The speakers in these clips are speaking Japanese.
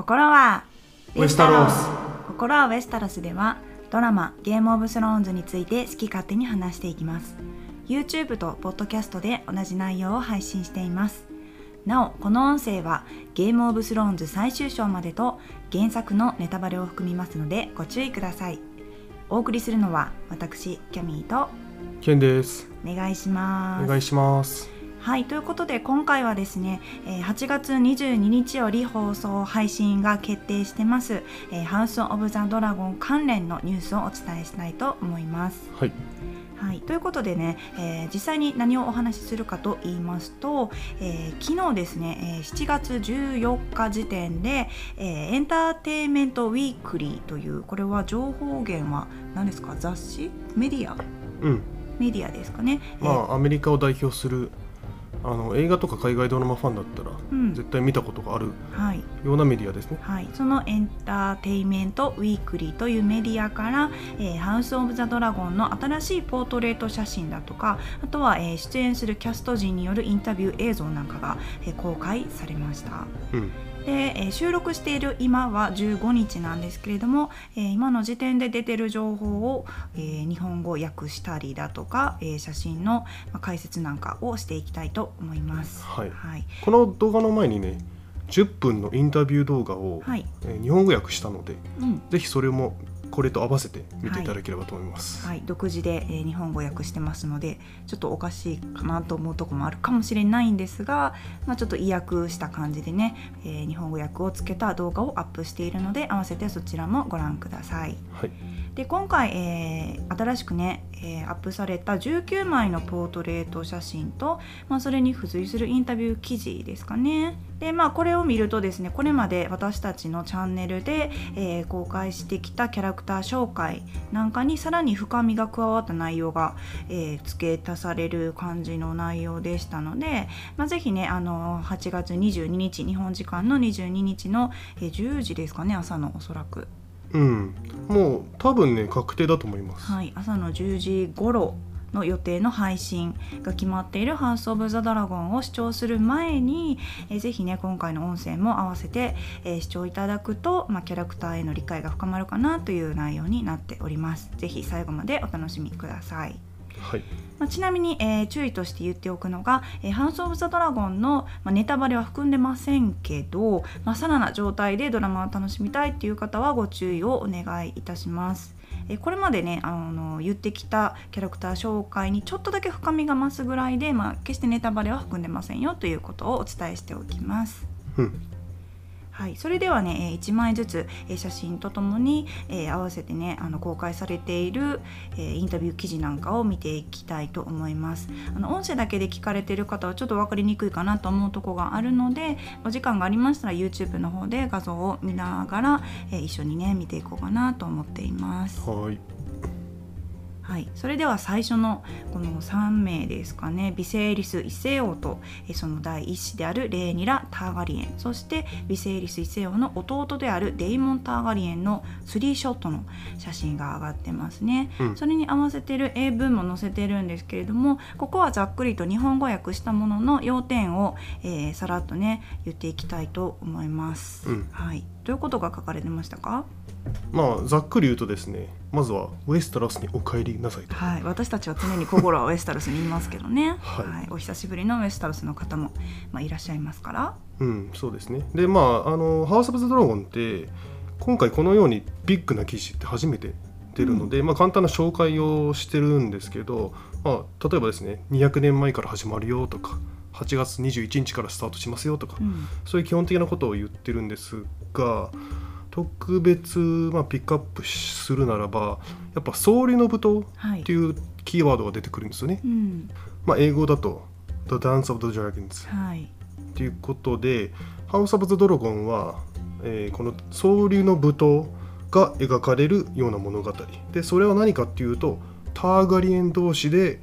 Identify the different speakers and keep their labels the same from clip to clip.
Speaker 1: 心は
Speaker 2: ウェスタロス。
Speaker 1: 心はウェスタロスではドラマゲームオブスローンズについて好き勝手に話していきます。YouTube と Podcast で同じ内容を配信しています。なおこの音声はゲームオブスローンズ最終章までと原作のネタバレを含みますのでご注意ください。お送りするのは私キャミーと
Speaker 2: ケンです。
Speaker 1: お願いします。
Speaker 2: お願いします
Speaker 1: はいということで今回はですね、えー8月22日より放送配信が決定してます、えーハウス・オブ・ザ・ドラゴン関連のニュースをお伝えしたいと思います。
Speaker 2: はい。
Speaker 1: はい、ということでね、えー実際に何をお話しするかと言いますと、えー昨日ですね、えー7月14日時点で、えーエンターテインメント・ウィークリーというこれは情報源は何ですか？雑誌？メディア？
Speaker 2: うん。
Speaker 1: メディアですかね？えー。
Speaker 2: まあアメリカを代表するあの映画とか海外ドラマファンだったら、
Speaker 1: うん。
Speaker 2: 絶対見たことがある
Speaker 1: はい。
Speaker 2: ようなメディアですね。
Speaker 1: はい、そのエンターテインメントウィークリーというメディアから、えーハウス・オブ・ザ・ドラゴンの新しいポートレート写真だとかあとは、えー出演するキャスト陣によるインタビュー映像なんかが、えー公開されました。
Speaker 2: うん
Speaker 1: で、えー収録している今は15日なんですけれども、えー今の時点で出てる情報を、えー日本語訳したりだとか、えー写真のまあ解説なんかをしていきたいと思います。
Speaker 2: はい。
Speaker 1: はい、
Speaker 2: この動画の前にね10分のインタビュー動画を、
Speaker 1: はい。
Speaker 2: えー日本語訳したので
Speaker 1: うん。
Speaker 2: ぜひそれもこれと合わせて見ていただければと思います、
Speaker 1: はい、独自で、えー日本語訳してますのでちょっとおかしいかなと思うところもあるかもしれないんですが、まあ、ちょっと意訳した感じでね、えー日本語訳をつけた動画をアップしているので合わせてそちらもご覧ください。
Speaker 2: はい
Speaker 1: で今回、えー新しくね、えーアップされた19枚のポートレート写真と、まあ、それに付随するインタビュー記事ですかね。でまあこれを見るとですねこれまで私たちのチャンネルで、えー公開してきたキャラクター紹介なんかにさらに深みが加わった内容が、えー付け足される感じの内容でしたので、まあ、ぜひねあの8月22日日本時間の22日の、え10時ですかね朝のおそらく。
Speaker 2: うんもう多分ね確定だと思います、
Speaker 1: はい、朝の10時頃の予定の配信が決まっている「ハウス・オブ・ザ・ドラゴン」を視聴する前に、えーぜひね今回の音声も合わせて、えー視聴いただくと、まあ、キャラクターへの理解が深まるかなという内容になっております。ぜひ最後までお楽しみください。
Speaker 2: はい
Speaker 1: まあ、ちなみに、えー注意として言っておくのが「えーハウス・オブ・ザ・ドラゴンの」まあ、ネタバレは含んでませんけど、まあ、さらな状態でドラマを楽しみたいっていう方はご注意をお願いいたします。えーこれまでねあの言ってきたキャラクター紹介にちょっとだけ深みが増すぐらいで、まあ、決してネタバレは含んでませんよということをお伝えしておきます。
Speaker 2: うん
Speaker 1: はい、それではね、え1枚ずつ、え写真とともに、えー合わせてねあの公開されている、えーインタビュー記事なんかを見ていきたいと思いますあの音声だけで聞かれてる方はちょっと分かりにくいかなと思うとこがあるのでお時間がありましたら YouTube の方で画像を見ながら、えー一緒にね見ていこうかなと思っています。
Speaker 2: はい
Speaker 1: はい、それでは最初のこの3名ですかね。ビセイリス・イセオとえその第一子であるレーニラ・ターガリエン。そしてビセイリス・イセオの弟であるデイモン・ターガリエンのスリーショットの写真が上がってますね、
Speaker 2: うん。
Speaker 1: それに合わせてる英文も載せてるんですけれどもここはざっくりと日本語訳したものの要点を、えーさらっとね言っていきたいと思います、
Speaker 2: うん。
Speaker 1: はい、どういうことが書かれてましたか？
Speaker 2: まあざっくり言うとですねまずはウエスタロスにお帰りなさいと。
Speaker 1: はい、私たちは常に心はウエスタロスにいますけどね、
Speaker 2: はい。
Speaker 1: お久しぶりのウエスタロスの方も、まあ、いらっしゃいますから、
Speaker 2: うんそうですね。でまああのハウス・オブ・ザ・ドラゴンって今回このようにビッグな記事って初めて出るので、まあ簡単な紹介をしてるんですけど、まあ、例えばですね200年前から始まるよとか8月21日からスタートしますよとか、
Speaker 1: うん。
Speaker 2: そういう基本的なことを言ってるんですが特別、まあ、ピックアップするならばやっぱ「総理の舞踏」
Speaker 1: はい。
Speaker 2: っていうキーワードが出てくるんですよね。
Speaker 1: うん。
Speaker 2: まあ、英語だと「The Dance of the Dragons」
Speaker 1: はい。
Speaker 2: っていうことで「ハウス・オブ・ザ・ドラゴンは」えーこの総流の舞踏が描かれるような物語。でそれは何かっていうとターガリエン同士で、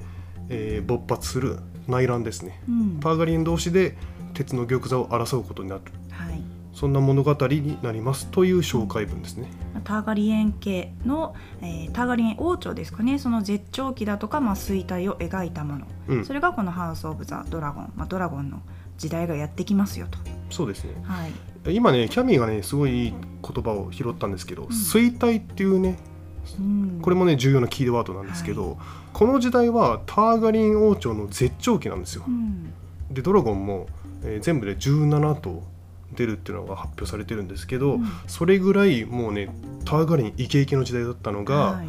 Speaker 2: えー勃発する内乱ですね。
Speaker 1: うん。
Speaker 2: ターガリエン同士で鉄の玉座を争うことになる。
Speaker 1: はい、
Speaker 2: そんな物語になりますという紹介文ですね。
Speaker 1: ターガリエン家の、えーターガリエン王朝ですかね。その絶頂期だとか、まあ、衰退を描いたもの、
Speaker 2: うん。
Speaker 1: それがこの「ハウス・オブ・ザ・ドラゴン」まあ、ドラゴンの時代がやってきますよと。
Speaker 2: そうですね。
Speaker 1: はい。
Speaker 2: 今ねキャミーがねすごいいい言葉を拾ったんですけど、衰退っていうね
Speaker 1: うん。
Speaker 2: これもね重要なキーワードなんですけど、この時代はターガリン王朝の絶頂期なんですよ。
Speaker 1: う。ん。
Speaker 2: でドラゴンも、えー全部で17頭出るっていうのが発表されてるんですけど、
Speaker 1: うん。
Speaker 2: それぐらいもうねターガリンイケイケの時代だったのが、
Speaker 1: はい。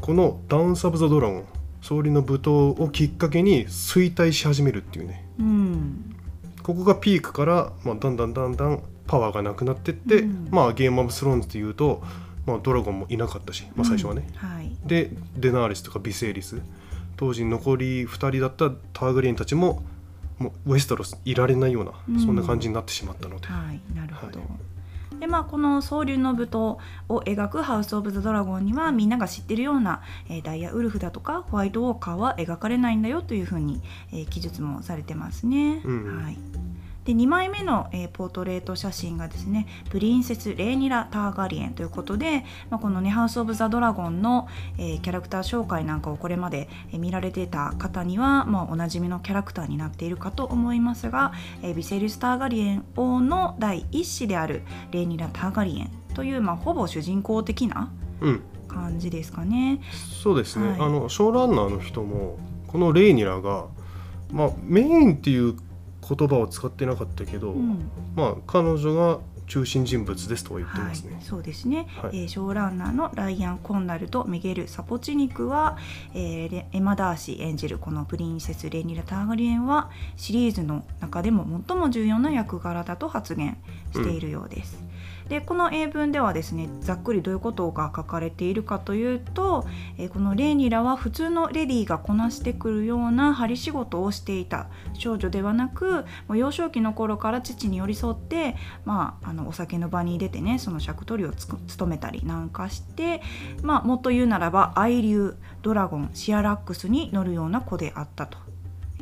Speaker 2: この「ダンス・オブ・ザ・ドラゴン」総理の舞踏をきっかけに衰退し始めるっていうね。
Speaker 1: うん。
Speaker 2: ここがピークから、まあ、だんだんだんだんパワーがなくなってって、
Speaker 1: うん。
Speaker 2: まあゲーム・オブ・スローンズでいうと、まあ、ドラゴンもいなかったし、まあ、最初はね、
Speaker 1: うんはい。
Speaker 2: でデナーリスとかビセイリス当時残り2人だったターガリンたちももうウェストロスいられないような、
Speaker 1: うん。
Speaker 2: そんな感じになってしまったので、
Speaker 1: はい、なるほど。
Speaker 2: はい。
Speaker 1: でまあ、この総流の舞踏を描く「ハウス・オブ・ザ・ドラゴン」にはみんなが知ってるような、えーダイヤウルフだとかホワイトウォーカーは描かれないんだよというふうに、えー記述もされてますね。
Speaker 2: うん。
Speaker 1: はい、で2枚目の、えーポートレート写真がですねプリンセス・レーニラ・ターガリエンということで、まあ、このね「ハウス・オブ・ザ・ドラゴンの」えーキャラクター紹介なんかをこれまで、えー見られてた方には、まあ、おなじみのキャラクターになっているかと思いますが、えービセリス・ターガリエン王の第一子であるレーニラ・ターガリエンという、まあ、ほぼ主人公的な
Speaker 2: うん。
Speaker 1: 感じですかね。
Speaker 2: そうですね、
Speaker 1: はい。
Speaker 2: あのショーランナーの人もこのレイニラが、まあ、メインっていう言葉を使ってなかったけど、
Speaker 1: うん
Speaker 2: まあ彼女が中心人物ですとは言って
Speaker 1: はい
Speaker 2: ますね。、
Speaker 1: そうですね、
Speaker 2: はい
Speaker 1: えーショーランナーのライアン・コンナルとミゲル・サポチニクは、えーレエマ・ダーシー演じるこのプリンセス・レニラ・ターガリエンはシリーズの中でも最も重要な役柄だと発言しているようです。でこの英文ではですねざっくりどういうことが書かれているかというと、えこのレーニラは普通のレディーがこなしてくるような針仕事をしていた少女ではなくもう幼少期の頃から父に寄り添って、まあ、あのお酒の場に出てねその尺取りをつく務めたりなんかして、まあ、もっと言うならば愛流ドラゴンシアラックスに乗るような子であったと。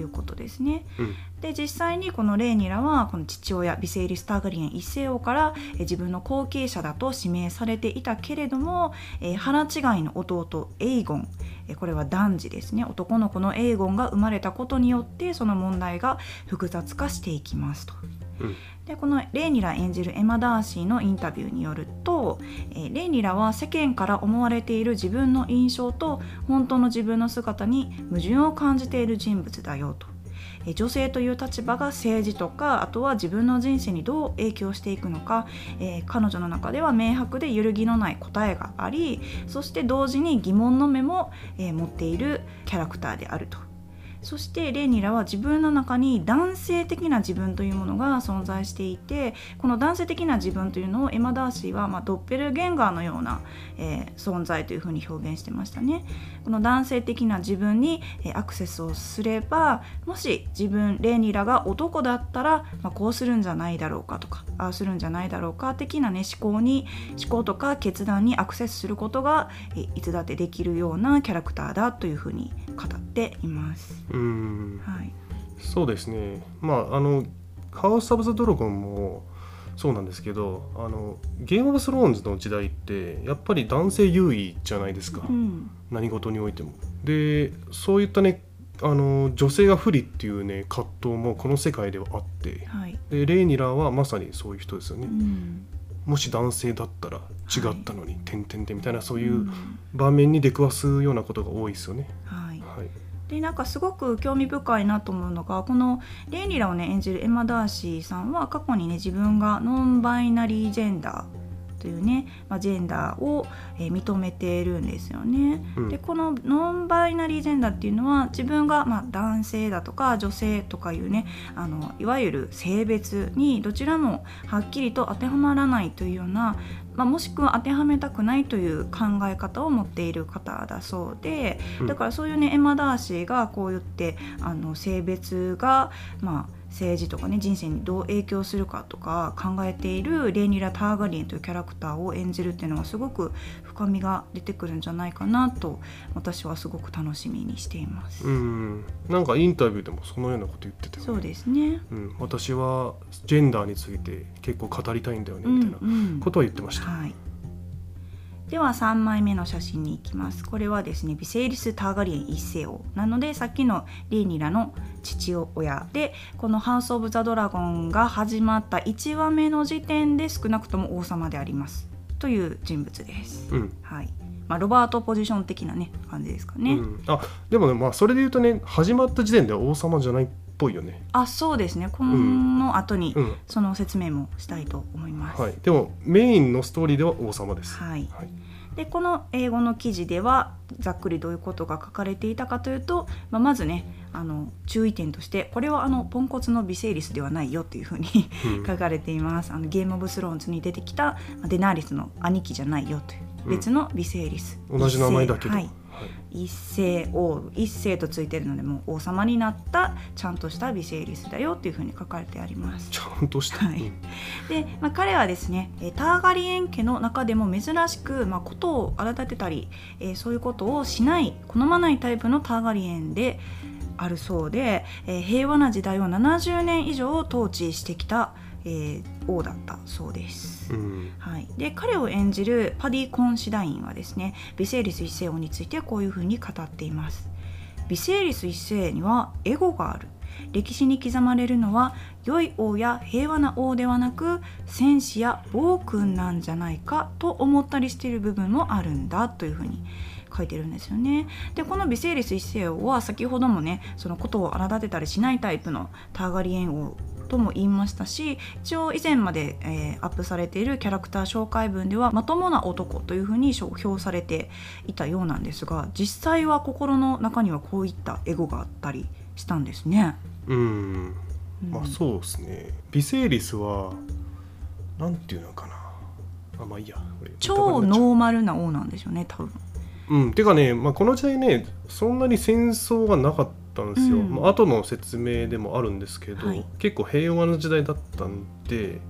Speaker 1: いうことですね。
Speaker 2: うん
Speaker 1: で実際にこのレーニラはこの父親ビセイリス・ターガリエン一世王からえ自分の後継者だと指名されていたけれども、えー腹違いの弟エイゴンえーこれは男児ですね男の子のエイゴンが生まれたことによってその問題が複雑化していきますと。でこのレーニラ演じるエマ・ダーシーのインタビューによると、えーレーニラは世間から思われている自分の印象と本当の自分の姿に矛盾を感じている人物だよと。え女性という立場が政治とかあとは自分の人生にどう影響していくのか、えー彼女の中では明白で揺るぎのない答えがありそして同時に疑問の目も、えー持っているキャラクターであると。そしてレーニラは自分の中に男性的な自分というものが存在していてこの男性的な自分というのをエマ・ダーシーは、まあ、ドッペルゲンガーのような、えー存在というふうに表現してましたね。この男性的な自分に、えーアクセスをすればもし自分レーニラが男だったら、まあ、こうするんじゃないだろうかとかああするんじゃないだろうか的なね思考に思考とか決断にアクセスすることが、えーいつだってできるようなキャラクターだというふうに語っています。
Speaker 2: うん。
Speaker 1: はい。
Speaker 2: そうですね。まああの「ハウス・オブ・ザ・ドラゴン」もそうなんですけどあのゲーム・オブ・スローンズの時代ってやっぱり男性優位じゃないですか、
Speaker 1: うん。
Speaker 2: 何事においても。でそういったねあの女性が不利っていうね葛藤もこの世界ではあって。
Speaker 1: はい。
Speaker 2: でレイニラはまさにそういう人ですよね。
Speaker 1: うん。
Speaker 2: もし男性だったら違ったのに「てんてんてん」みたいなそういう
Speaker 1: うん。
Speaker 2: 場面に出くわすようなことが多いですよね。
Speaker 1: はい
Speaker 2: はい、
Speaker 1: でなんかすごく興味深いなと思うのがこのレイニラをね演じるエマ・ダーシーさんは過去にね自分がノンバイナリージェンダーというね、まあ、ジェンダーを、えー認めているんですよね。
Speaker 2: うん
Speaker 1: でこのノンバイナリージェンダーっていうのは自分がまあ男性だとか女性とかいうねあのいわゆる性別にどちらもはっきりと当てはまらないというような、まあ、もしくは当てはめたくないという考え方を持っている方だそうで、
Speaker 2: うん
Speaker 1: だからそういうねエマ・ダーシーがこう言ってあの性別がまあ政治とかね人生にどう影響するかとか考えているレーニラ・ターガリエンというキャラクターを演じるっていうのはすごく深みが出てくるんじゃないかなと私はすごく楽しみにしています。
Speaker 2: うんなんかインタビューでもそのようなこと言ってたよね。
Speaker 1: そうですね。
Speaker 2: うん、私はジェンダーについて結構語りたいんだよねみたいな
Speaker 1: うんうん
Speaker 2: ことを言ってました。
Speaker 1: はい。では3枚目の写真に行きます。これはですねビセイリス・ターガリエン一世王。なのでさっきのレイニラの父親でこの「ハウス・オブ・ザ・ドラゴン」が始まった1話目の時点で少なくとも王様であります。という人物です、
Speaker 2: うん。
Speaker 1: はい。まあ、ロバートポジション的なね感じですかね、
Speaker 2: うん、あでもねまあそれで言うとね始まった時点では王様じゃないっぽいよね。
Speaker 1: あそうですね。この後に
Speaker 2: うん。
Speaker 1: その説明もしたいと思います、
Speaker 2: はい。でもメインのストーリーでは王様です。
Speaker 1: はい。
Speaker 2: はい。
Speaker 1: でこの英語の記事ではざっくりどういうことが書かれていたかというと、まあ、まずねあの注意点としてこれはあのポンコツのビセイリスではないよっていうふうに
Speaker 2: うん。
Speaker 1: 書かれています。あのゲーム・オブ・スローンズに出てきたまあデナーリスの兄貴じゃないよという
Speaker 2: うん。
Speaker 1: 別のビセイリス、
Speaker 2: 同じ名前だけど、
Speaker 1: は
Speaker 2: はいい
Speaker 1: 一世王一世とついてるのでもう王様になったちゃんとしたビセイリスだよっていうふうに書かれてあります。
Speaker 2: ちゃんとした、
Speaker 1: はい。
Speaker 2: うん。
Speaker 1: で、まあ、彼はですねえーターガリエン家の中でも珍しく、まあ、ことを荒立てたり、えーそういうことをしない好まないタイプのターガリエンであるそうで、えー平和な時代を70年以上統治してきた、えー王だったそうです。
Speaker 2: うん。
Speaker 1: はい、で彼を演じるパディ・コンシダインはですねビセイリス一世王についてこういうふうに語っています。ビセイリス一世にはエゴがある。歴史に刻まれるのは良い王や平和な王ではなく戦士や暴君なんじゃないかと思ったりしている部分もあるんだというふうに書いてるんですよね。でこのビセイリス一世王は先ほどもねそのことを荒立てたりしないタイプのターガリエン王とも言いましたし一応以前まで、えーアップされているキャラクター紹介文ではまともな男というふうに商標されていたようなんですが実際は心の中にはこういったエゴがあったりしたんですね。
Speaker 2: うん。
Speaker 1: うん。
Speaker 2: まあそうですね。ビセイリスはなんていうのかな。あまあいいや。
Speaker 1: 超ノーマルな王なんでしょうね多分。
Speaker 2: うん。てかね、まあ、この時代ねそんなに戦争がなかったんですよ、
Speaker 1: うん。
Speaker 2: まあ後の説明でもあるんですけど、
Speaker 1: はい。
Speaker 2: 結構平和な時代だったんで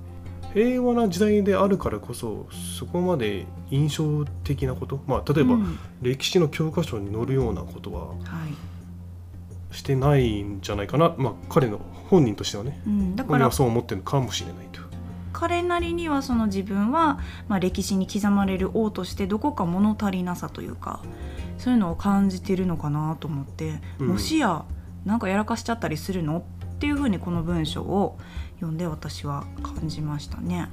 Speaker 2: 平和な時代であるからこそそこまで印象的なこと、まあ、例えば、
Speaker 1: うん。
Speaker 2: 歴史の教科書に載るようなことは
Speaker 1: はい。
Speaker 2: してないんじゃないかな、まあ、彼の本人としてはね。
Speaker 1: うん、だから
Speaker 2: そう思ってるのかもしれないと。
Speaker 1: 彼なりにはその自分は、まあ、歴史に刻まれる王としてどこか物足りなさというかそういうのを感じてるのかなと思って、
Speaker 2: うん
Speaker 1: もしやなんかやらかしちゃったりするのっていうふうにこの文章を読んで私は感じましたね。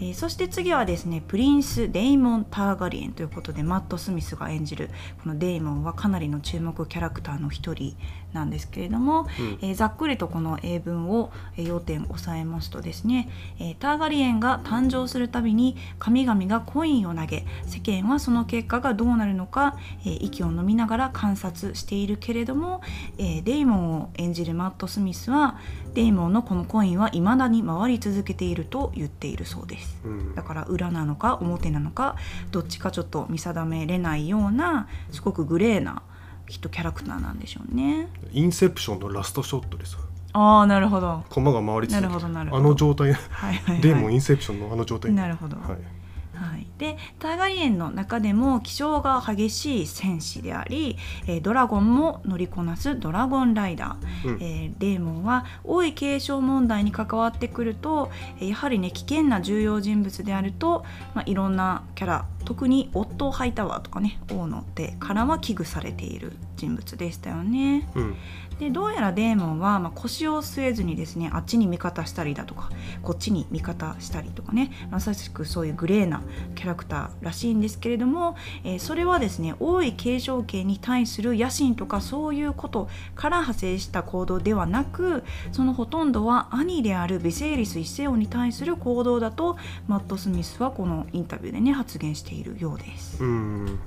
Speaker 1: えーそして次はですねプリンス・デイモン・ターガリエンということでマット・スミスが演じるこのデイモンはかなりの注目キャラクターの一人なんですけれども、
Speaker 2: うん
Speaker 1: えーざっくりとこの英文を、えー要点押さえますとですね、えーターガリエンが誕生するたびに神々がコインを投げ世間はその結果がどうなるのか、えー息を飲みながら観察しているけれども、えーデイモンを演じるマット・スミスはデイモンのこのコインは未だに回り続けていると言っているそうです。
Speaker 2: うん
Speaker 1: だから裏なのか表なのかどっちかちょっと見定めれないようなすごくグレーな人キャラクターなんでしょうね。
Speaker 2: インセプションのラストショットです
Speaker 1: ああなるほど。
Speaker 2: 駒が回り続け
Speaker 1: なる
Speaker 2: て
Speaker 1: ほどなるほど。
Speaker 2: あの状態
Speaker 1: はいはいはい、
Speaker 2: デーモンインセプションのあの状態
Speaker 1: なるほど。
Speaker 2: はい
Speaker 1: はい、でターガリエンの中でも気性が激しい戦士であり、えードラゴンも乗りこなすドラゴンライダー、
Speaker 2: うん。
Speaker 1: えーデーモンは王位継承問題に関わってくるとえーやはりね危険な重要人物であると、まあ、いろんなキャラ特にオットー・ハイタワーとかね王の手からは危惧されている人物でしたよね。
Speaker 2: うん
Speaker 1: でどうやらデーモンは、まあ、腰を据えずにですねあっちに味方したりだとかこっちに味方したりとかねまさしくそういうグレーなキャラクターらしいんですけれども、えーそれはですね王位継承権に対する野心とかそういうことから派生した行動ではなくそのほとんどは兄であるビセイリス一世王に対する行動だとマット・スミスはこのインタビューでね発言しているようです。
Speaker 2: うん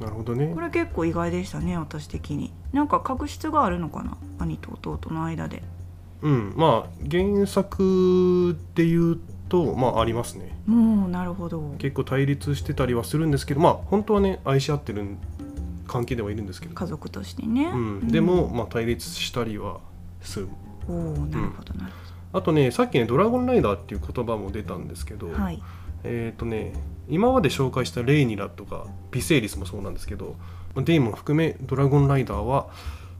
Speaker 2: なるほどね。
Speaker 1: これ結構意外でしたね私的に。なんか確執があるのかな兄と弟の間で。
Speaker 2: うんまあ原作で言うとまあありますね。
Speaker 1: もうなるほど。
Speaker 2: 結構対立してたりはするんですけどまあ本当はね愛し合ってる関係ではいるんですけど。
Speaker 1: 家族としてね、
Speaker 2: うん、でも、まあ、対立したりはする。
Speaker 1: おおなるほどなる
Speaker 2: あとねさっきね「ドラゴンライダー」っていう言葉も出たんですけど、
Speaker 1: ほどはい。
Speaker 2: えっ、とね今まで紹介したレイニラとかビセイリスもそうなんですけどデイモン含めドラゴンライダーは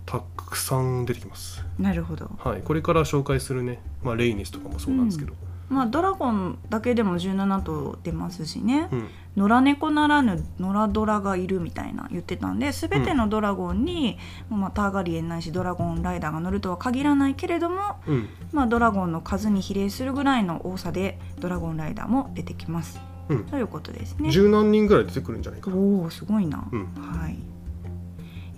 Speaker 2: たくさん出てきます。
Speaker 1: なるほど。
Speaker 2: はいこれから紹介するね、まあ、レイニスとかもそうなんですけど、
Speaker 1: まあドラゴンだけでも17頭出ますしね、
Speaker 2: うん。
Speaker 1: 野良猫ならぬ野良ドラがいるみたいな言ってたんで全てのドラゴンに、まあ、ターガリエンないしドラゴンライダーが乗るとは限らないけれども、
Speaker 2: うん。
Speaker 1: まあ、ドラゴンの数に比例するぐらいの多さでドラゴンライダーも出てきます。
Speaker 2: うん
Speaker 1: ということですね。
Speaker 2: 十何人ぐらい出てくるんじゃないかな
Speaker 1: おおすごいな。
Speaker 2: うん
Speaker 1: はい。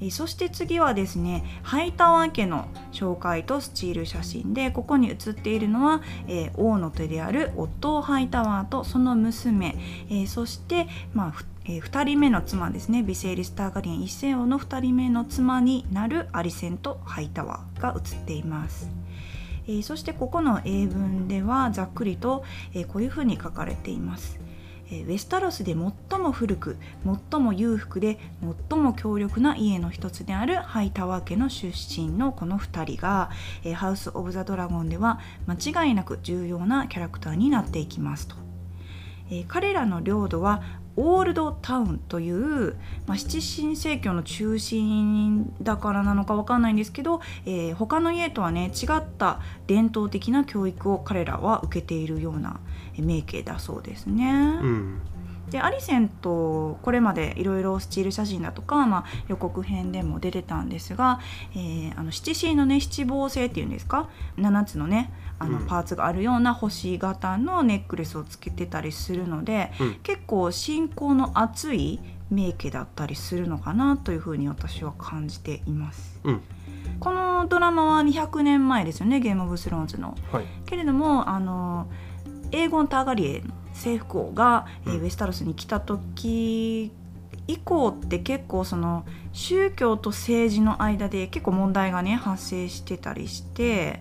Speaker 1: えーそして次はですねハイタワー家の紹介とスチール写真でここに写っているのは、えー王の手であるオットー・ハイタワーとその娘、えーそして、まあふえ2人目の妻ですねビセイリス・ターガリエン一世王の2人目の妻になるアリセンとハイタワーが写っています。えーそしてここの英文ではざっくりと、えーこういうふうに書かれています。ウェスタロスで最も古く最も裕福で最も強力な家の一つであるハイタワー家の出身のこの2人が、ハウス・オブ・ザ・ドラゴンでは間違いなく重要なキャラクターになっていきますと。彼らの領土はオールドタウンという、まあ、七神聖教の中心だからなのかわかんないんですけど、えー他の家とはね違った伝統的な教育を彼らは受けているような名家だそうですね。
Speaker 2: うん
Speaker 1: でアリセンとこれまでいろいろスチール写真だとか、まあ、予告編でも出てたんですが、えーあの七神のね七芒星っていうんですか？7つのねあの
Speaker 2: うん
Speaker 1: パーツがあるような星型のネックレスをつけてたりするので、
Speaker 2: うん
Speaker 1: 結構信仰の厚い名家だったりするのかなというふうに私は感じています。
Speaker 2: うん
Speaker 1: このドラマは200年前ですよね「ゲーム・オブ・スローンズの。
Speaker 2: はい
Speaker 1: けれどもあのエーゴン・ターガリエの征服王が、えー
Speaker 2: うん
Speaker 1: ウェスタロスに来た時以降って結構その宗教と政治の間で結構問題がね発生してたりして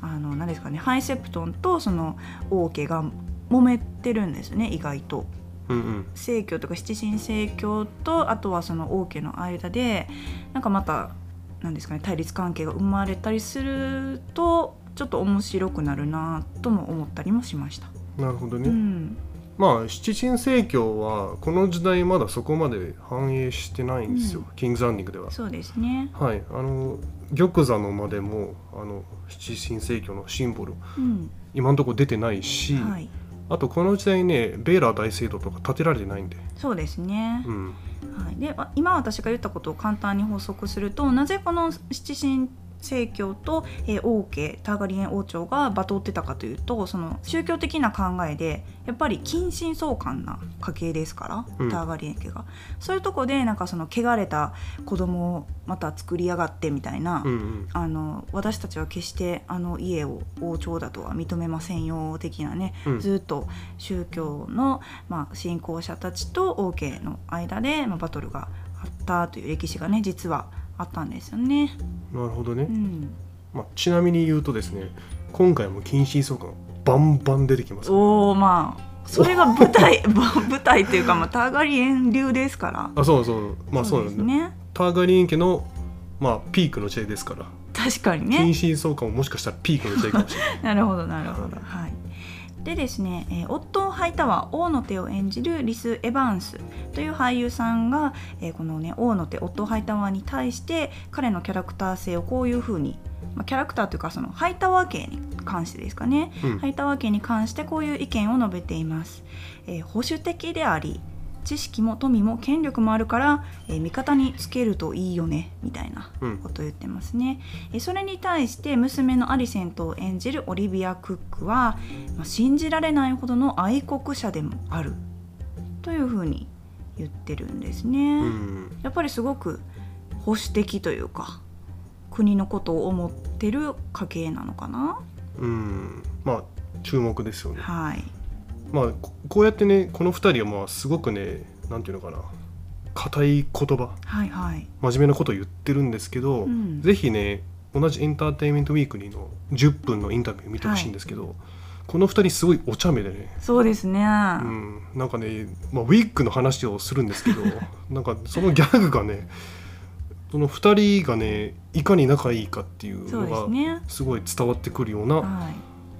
Speaker 1: あの何ですかねハイセプトンとその王家が揉めてるんですね意外と。
Speaker 2: うんうん
Speaker 1: 正教とか七神聖教とあとはその王家の間でなんかまたなんですかね対立関係が生まれたりするとちょっと面白くなるなとも思ったりもしました。
Speaker 2: なるほどね、
Speaker 1: うん、
Speaker 2: まあ七神聖教はこの時代まだそこまで反映してないんですよ、
Speaker 1: うん。
Speaker 2: キングズランディングでは。
Speaker 1: そうですね。
Speaker 2: はい。あの玉座の間でもあの七神聖教のシンボル
Speaker 1: うん、
Speaker 2: 今のところ出てないし、
Speaker 1: はい、
Speaker 2: あとこの時代ねベーラー大聖堂とか建てられてないんで、
Speaker 1: そうですね。
Speaker 2: うん、
Speaker 1: はい、であ今私が言ったことを簡単に補足するとなぜこの七神聖教と、えー王家ターガリエン王朝がバトってたかというとその宗教的な考えでやっぱり近親相関な家系ですから、
Speaker 2: うん。
Speaker 1: ターガリエン家が。そういうとこでなんかその汚れた子供をまた作りやがってみたいな、
Speaker 2: うんうん。
Speaker 1: あの私たちは決してあの家を王朝だとは認めませんよ的なね、
Speaker 2: うん。
Speaker 1: ずっと宗教の、まあ、信仰者たちと王家の間で、まあ、バトルがあったという歴史がね実はあったんですよね。
Speaker 2: なるほどね、
Speaker 1: うん、
Speaker 2: まあ、ちなみに言うとですね今回も近親相関バンバン出てきます
Speaker 1: おおまあそれが舞台 舞台っていうか、まあ、ターガリエン流ですから。
Speaker 2: あそうそうまあそうなんだ、
Speaker 1: ですね。
Speaker 2: ターガリエン家の、まあ、ピークの時代ですから。
Speaker 1: 確かにね。
Speaker 2: 近親相関ももしかしたらピークの時代かもしれない。
Speaker 1: なるほどなるほど。はいでですね、えーオットー・ハイタワー王の手を演じるリス・エヴァンスという俳優さんが、えーこのね王の手オットー・ハイタワーに対して彼のキャラクター性をこういうふうに、まあ、キャラクターというかそのハイタワー系に関してですかね、
Speaker 2: うん。
Speaker 1: ハイタワー系に関してこういう意見を述べています、えー保守的であり知識も富も権力もあるから、えー味方につけるといいよねみたいな
Speaker 2: うん。
Speaker 1: ことを言ってますね、えーそれに対して娘のアリセントを演じるオリビア・クックは、まあ信じられないほどの愛国者でもある。というふうに言ってるんですね、
Speaker 2: うん。
Speaker 1: やっぱりすごく保守的というか国のことを思ってる家系なのかな。
Speaker 2: うん。まあ注目ですよね。
Speaker 1: はい
Speaker 2: まあここうやってねこの2人はまあすごくねなんていうのかな硬い言葉。
Speaker 1: はいはい。
Speaker 2: 真面目なことを言ってるんですけど、
Speaker 1: うん。
Speaker 2: ぜひね同じエンターテインメントウィークリーの10分のインタビュー見てほしいんですけど、この2人すごいお茶目でね、
Speaker 1: そうですね、
Speaker 2: うん、なんかね、まあ、ウィッグの話をするんですけど なんかそのギャグがねその2人がねいかに仲いいかっていうのが
Speaker 1: です
Speaker 2: ごい伝わってくるような、
Speaker 1: は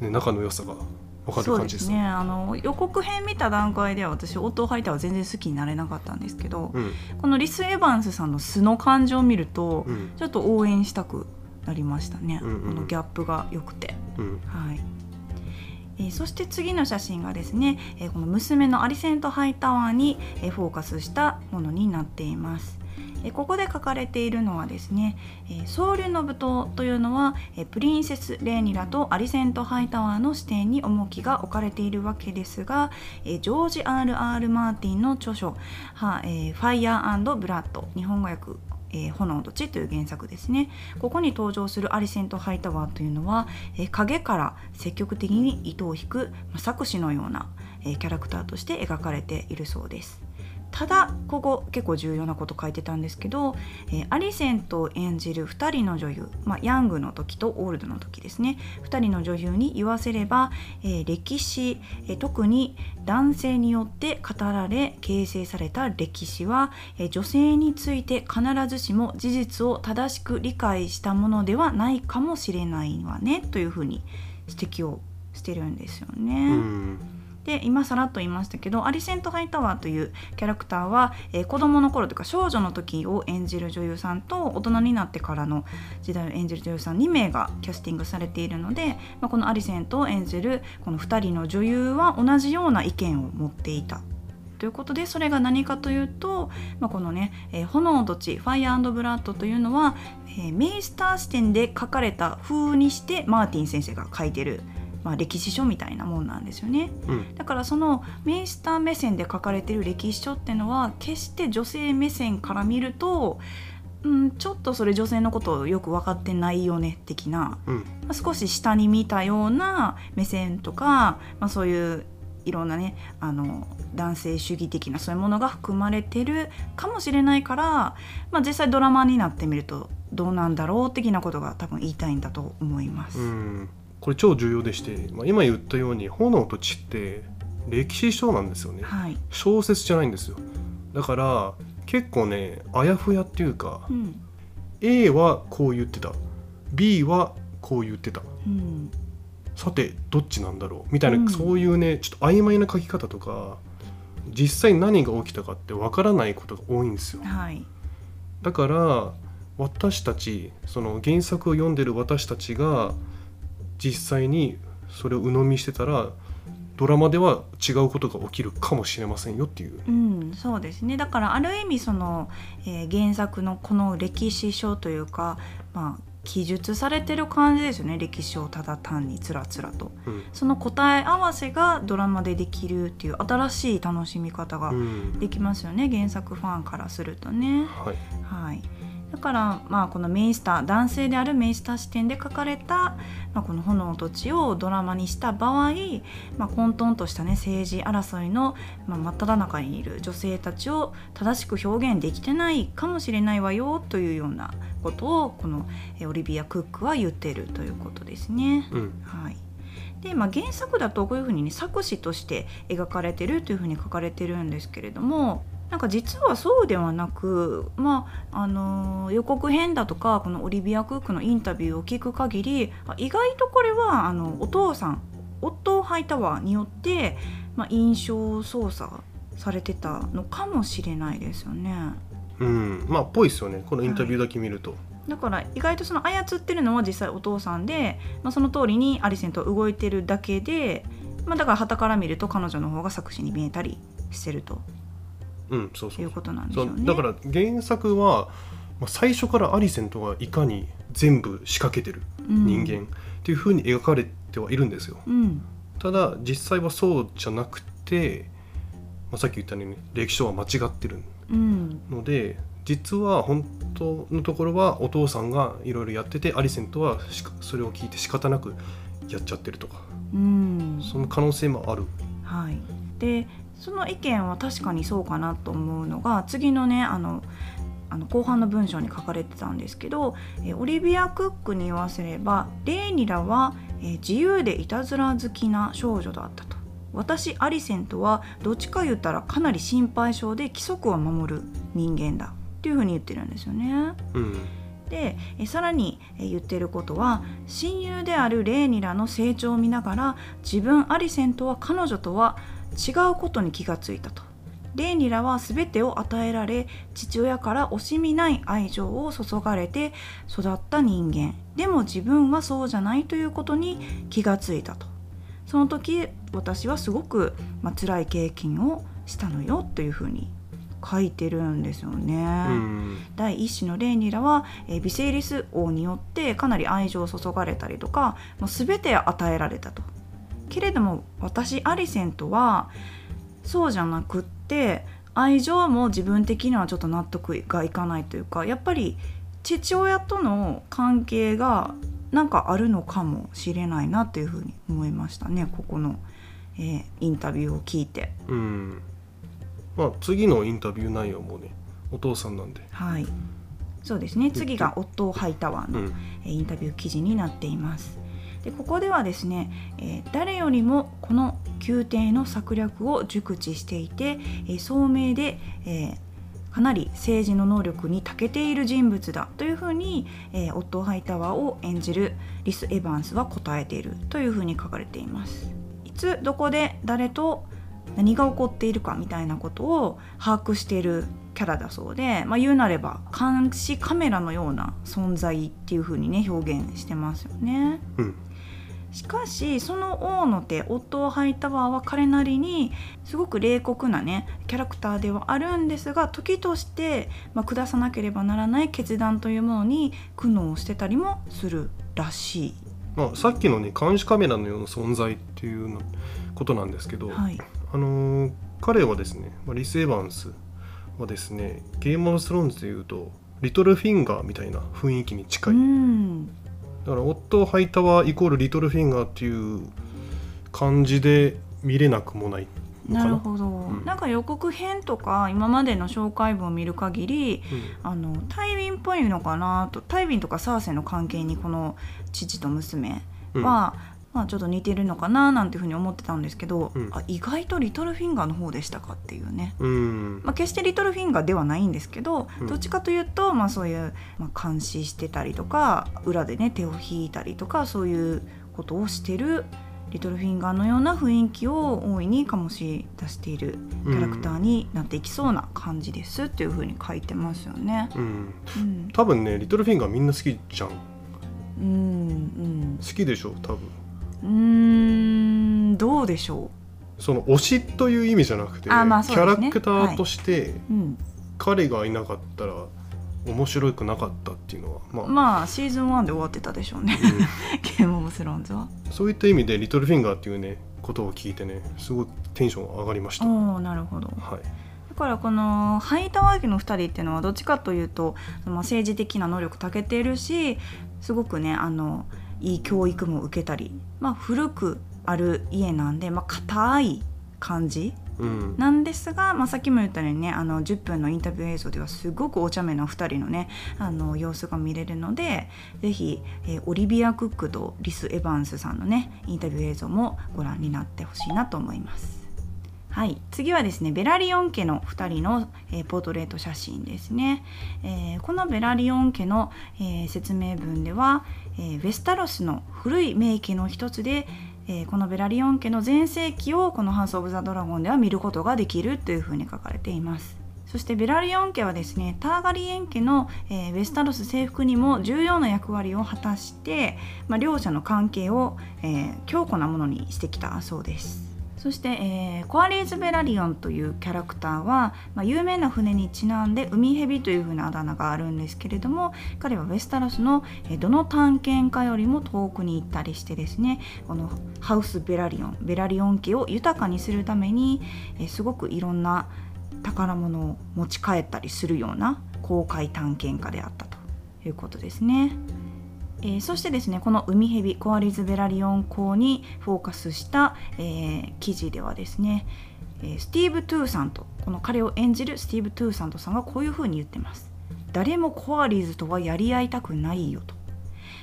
Speaker 1: い。
Speaker 2: ね、仲の良さが分かる
Speaker 1: そう
Speaker 2: 感じですすね。
Speaker 1: あの予告編見た段階では私オートハイターは全然好きになれなかったんですけど、
Speaker 2: うん。
Speaker 1: このリス・エヴァンスさんの素の感情を見ると、
Speaker 2: うん。
Speaker 1: ちょっと応援したくなりましたね、
Speaker 2: うんうんうん。
Speaker 1: このギャップが良くて。
Speaker 2: うん。
Speaker 1: はい。えー、そして次の写真がですね、えー、この娘のアリセントハイタワーに、えー、フォーカスしたものになっています。えここで書かれているのはですね「え総流の舞踏」というのは、えプリンセス・レーニラとアリセント・ハイタワーの視点に重きが置かれているわけですが、えジョージ・ R.R. マーティンの著書「はえファイヤーブラッド」日本語訳えー、炎と血という原作ですねここに登場するアリセント・ハイタワーというのは、えー、影から積極的に糸を引く、まあ、作詞のような、えー、キャラクターとして描かれているそうです。ただここ結構重要なこと書いてたんですけど、えー、アリセントを演じる2人の女優、まあ、ヤングの時とオールドの時ですね2人の女優に言わせれば、えー、歴史、えー、特に男性によって語られ形成された歴史は、え女性について必ずしも事実を正しく理解したものではないかもしれないわねというふうに指摘をしてるんですよね。で今さらっと言いましたけどアリセント・ハイタワーというキャラクターは、えー、子供の頃というか少女の時を演じる女優さんと大人になってからの時代を演じる女優さん2名がキャスティングされているので、まあ、このアリセントを演じるこの2人の女優は同じような意見を持っていたということでそれが何かというと、まあ、このね、えー、炎と血ファイアブラッドというのは、えー、メイスター視点で書かれた風にしてマーティン先生が書いてるまあ、歴史書みたいなもんなんですよね、うん、だからそのメイスター目線で書かれてる歴史書っていうのは決して女性目線から見るとうん、ちょっとそれ女性のことをよく分かってないよね的な、うん、まあ、少し下に見たような目線とか、まあ、そういういろんなねあの男性主義的なそういうものが含まれてるかもしれないから、まあ、実際ドラマになってみるとどうなんだろう的なことが多分言いたいんだと思います。
Speaker 2: うんこれ超重要でして、まあ、今言ったように「炎と血」って歴史書なんですよね、はい、小説じゃないんですよ。だから結構ねあやふやっていうか、うん、A はこう言ってた。B はこう言ってた、うん、さてどっちなんだろう？みたいな、うん、そういうねちょっと曖昧な書き方とか実際何が起きたかってわからないことが多いんですよ、はい、だから私たちその原作を読んでる私たちが実際にそれを鵜呑みしてたらドラマでは違うことが起きるかもしれませんよっていう。
Speaker 1: うん、そうですね。だからある意味その、えー、原作のこの歴史書というか、まあ、記述されてる感じですよね。歴史をただ単につらつらと、うん、その答え合わせがドラマでできるっていう新しい楽しみ方ができますよね、うん、原作ファンからするとね。はい、はいだからまあこのメイスター男性であるメイスター視点で書かれた、まあ、この「炎と血」をドラマにした場合、まあ、混沌としたね政治争いの、まあ、真っ只中にいる女性たちを正しく表現できてないかもしれないわよというようなことをこのオリビア・クックは言ってるということですね。うん、はいで、まあ、原作だとこういうふうにね作詞として描かれてるというふうに書かれてるんですけれどもなんか実はそうではなく、まああのー、予告編だとかこのオリビア・クックのインタビューを聞く限り意外とこれはあのお父さんオットー・ハイタワーによって、まあ、印象操作されてたのかもしれないですよね。
Speaker 2: うんまあぽいですよねこのインタビューだけ見ると。はい
Speaker 1: だから意外とその操ってるのは実際お父さんで、まあ、その通りにアリセント動いてるだけで、まあ、だからはたから見ると彼女の方が作詞に見えたりしてると
Speaker 2: うんそうそう
Speaker 1: いうことなんでしょうね。
Speaker 2: だから原作は、まあ、最初からアリセントがいかに全部仕掛けてる人間っていうふうに描かれてはいるんですよ、うん、ただ実際はそうじゃなくて、まあ、さっき言ったように歴史書は間違ってるので、うん、実は本当のところはお父さんがいろいろやっててアリセントはそれを聞いて仕方なくやっちゃってるとか、うん、その可能性もある。
Speaker 1: はい、でその意見は確かにそうかなと思うのが次のねあのあの後半の文章に書かれてたんですけどえオリビア・クックに言わせればレイニラはえ自由でいたずら好きな少女だったと。私アリセントはどっちか言ったらかなり心配性で規則を守る人間だ。っていうふうに言ってるんですよね。うん。でえさらにえ言ってることは親友であるレーニラの成長を見ながら自分アリセントは彼女とは違うことに気がついたと。レーニラは全てを与えられ父親から惜しみない愛情を注がれて育った人間でも自分はそうじゃないということに気がついたとその時私はすごく、まあ辛い経験をしたのよというふうに書いてるんですよね。
Speaker 2: うん
Speaker 1: 第一子のレイニラは、えービセイリス王によってかなり愛情を注がれたりとかもう全て与えられたと。けれども私アリセントはそうじゃなくって愛情も自分的にはちょっと納得がいかないというかやっぱり父親との関係がなんかあるのかもしれないなというふうに思いましたねここの、えーインタビューを聞いて。
Speaker 2: うん。まあ次のインタビュー内容もねお父さんなんで、
Speaker 1: はい。そうですね。次が夫ハイタワーの、インタビュー記事になっています。でここではですね、えー誰よりもこの宮廷の策略を熟知していて、えー聡明で、えーかなり政治の能力に長けている人物だというふうに、えーオットー・ハイタワーを演じるリス・エヴァンスは答えているというふうに書かれています。いつどこで誰と何が起こっているかみたいなことを把握しているキャラだそうで、まあ、言うなれば監視カメラのような存在っていう風にね表現してますよね。
Speaker 2: うん
Speaker 1: しかしその王の手オットー・ハイタワーは彼なりにすごく冷酷なねキャラクターではあるんですが時として、まあ、下さなければならない決断というものに苦悩してたりもするらしい。
Speaker 2: まあ、さっきのね監視カメラのような存在っていうのことなんですけど、
Speaker 1: はい、
Speaker 2: あのー彼はですねまあリス・エヴァンスはですねゲーム・オブ・スローンズでいうとリトルフィンガーみたいな雰囲気に近い、
Speaker 1: うん
Speaker 2: だからオットー・ハイタワーイコールリトルフィンガーっていう感じで見れなくもないな。
Speaker 1: なるほど、
Speaker 2: ん。
Speaker 1: なんか予告編とか今までの紹介文を見る限りあのタイビンっぽいのかなとタイビンとかサーセの関係にこの父と娘
Speaker 2: うん。
Speaker 1: は、まあ、ちょっと似てるのかななんていうふうに思ってたんですけど、
Speaker 2: うん。
Speaker 1: あ意外とリトルフィンガーの方でしたかっていうね。
Speaker 2: うん。
Speaker 1: まあ、決してリトルフィンガーではないんですけど、
Speaker 2: うん。
Speaker 1: どっちかというと、まあ、そういう、まあ、監視してたりとか裏でね手を引いたりとかそういうことをしてるリトルフィンガーのような雰囲気を大いに醸し出しているキャラクターになっていきそうな感じですっていうふうに書いてますよね。
Speaker 2: うん。
Speaker 1: うん、
Speaker 2: 多分ねリトルフィンガーみんな好きじゃん。好
Speaker 1: うん、
Speaker 2: きでしょ多分
Speaker 1: うん、どうでしょ
Speaker 2: その推しという意味じゃなくて、
Speaker 1: あまあそう
Speaker 2: キャラクターとして彼がいなかったら面白くなかったっていうのはまあ、
Speaker 1: まあシーズン1で終わってたでしょうね。ゲームオブスローンズは。
Speaker 2: うんそういった意味でリトルフィンガーっていうねことを聞いてねすごいテンション上がりました、は
Speaker 1: おお、なるほど。
Speaker 2: い。
Speaker 1: だからこのハイタワー家の2人っていうのはどっちかというと、まあ、政治的な能力長けてるしすごくねあのいい教育も受けたり、まあ、古くある家なんで、まあ、硬い感じ
Speaker 2: うん
Speaker 1: なんですが、まあ、さっきも言ったようにねあの10分のインタビュー映像ではすごくお茶目な2人のねあの様子が見れるのでぜひ、えーオリビア・クックとリス・エヴァンスさんのねインタビュー映像もご覧になってほしいなと思います。はい、次はですねベラリオン家の2人の、えーポートレート写真ですね、えーこのベラリオン家の、えー説明文では、えーウェスタロスの古い名家の一つで、えーこのベラリオン家の全盛期をこの「ハウス・オブ・ザ・ドラゴン」では見ることができるというふうに書かれています。そしてベラリオン家はですねターガリエン家の、えーウェスタロス征服にも重要な役割を果たして、まあ、両者の関係を、えー強固なものにしてきたそうです。そして、えーコアリーズ・ベラリオンというキャラクターは、まあ、有名な船にちなんで海蛇というふうなあだ名があるんですけれども彼はウェスタロスの、えどの探検家よりも遠くに行ったりしてですねこのハウス・ベラリオンベラリオン家を豊かにするために、えすごくいろんな宝物を持ち帰ったりするような航海探検家であったということですね。えーそしてですねこの海蛇コアリーズ・ベラリオン公にフォーカスした、えー記事ではですね、えスティーブ・トゥーサントこの彼を演じるスティーブ・トゥーサントさんがこういうふうに言ってます。誰もコアリーズとはやり合いたくないよと、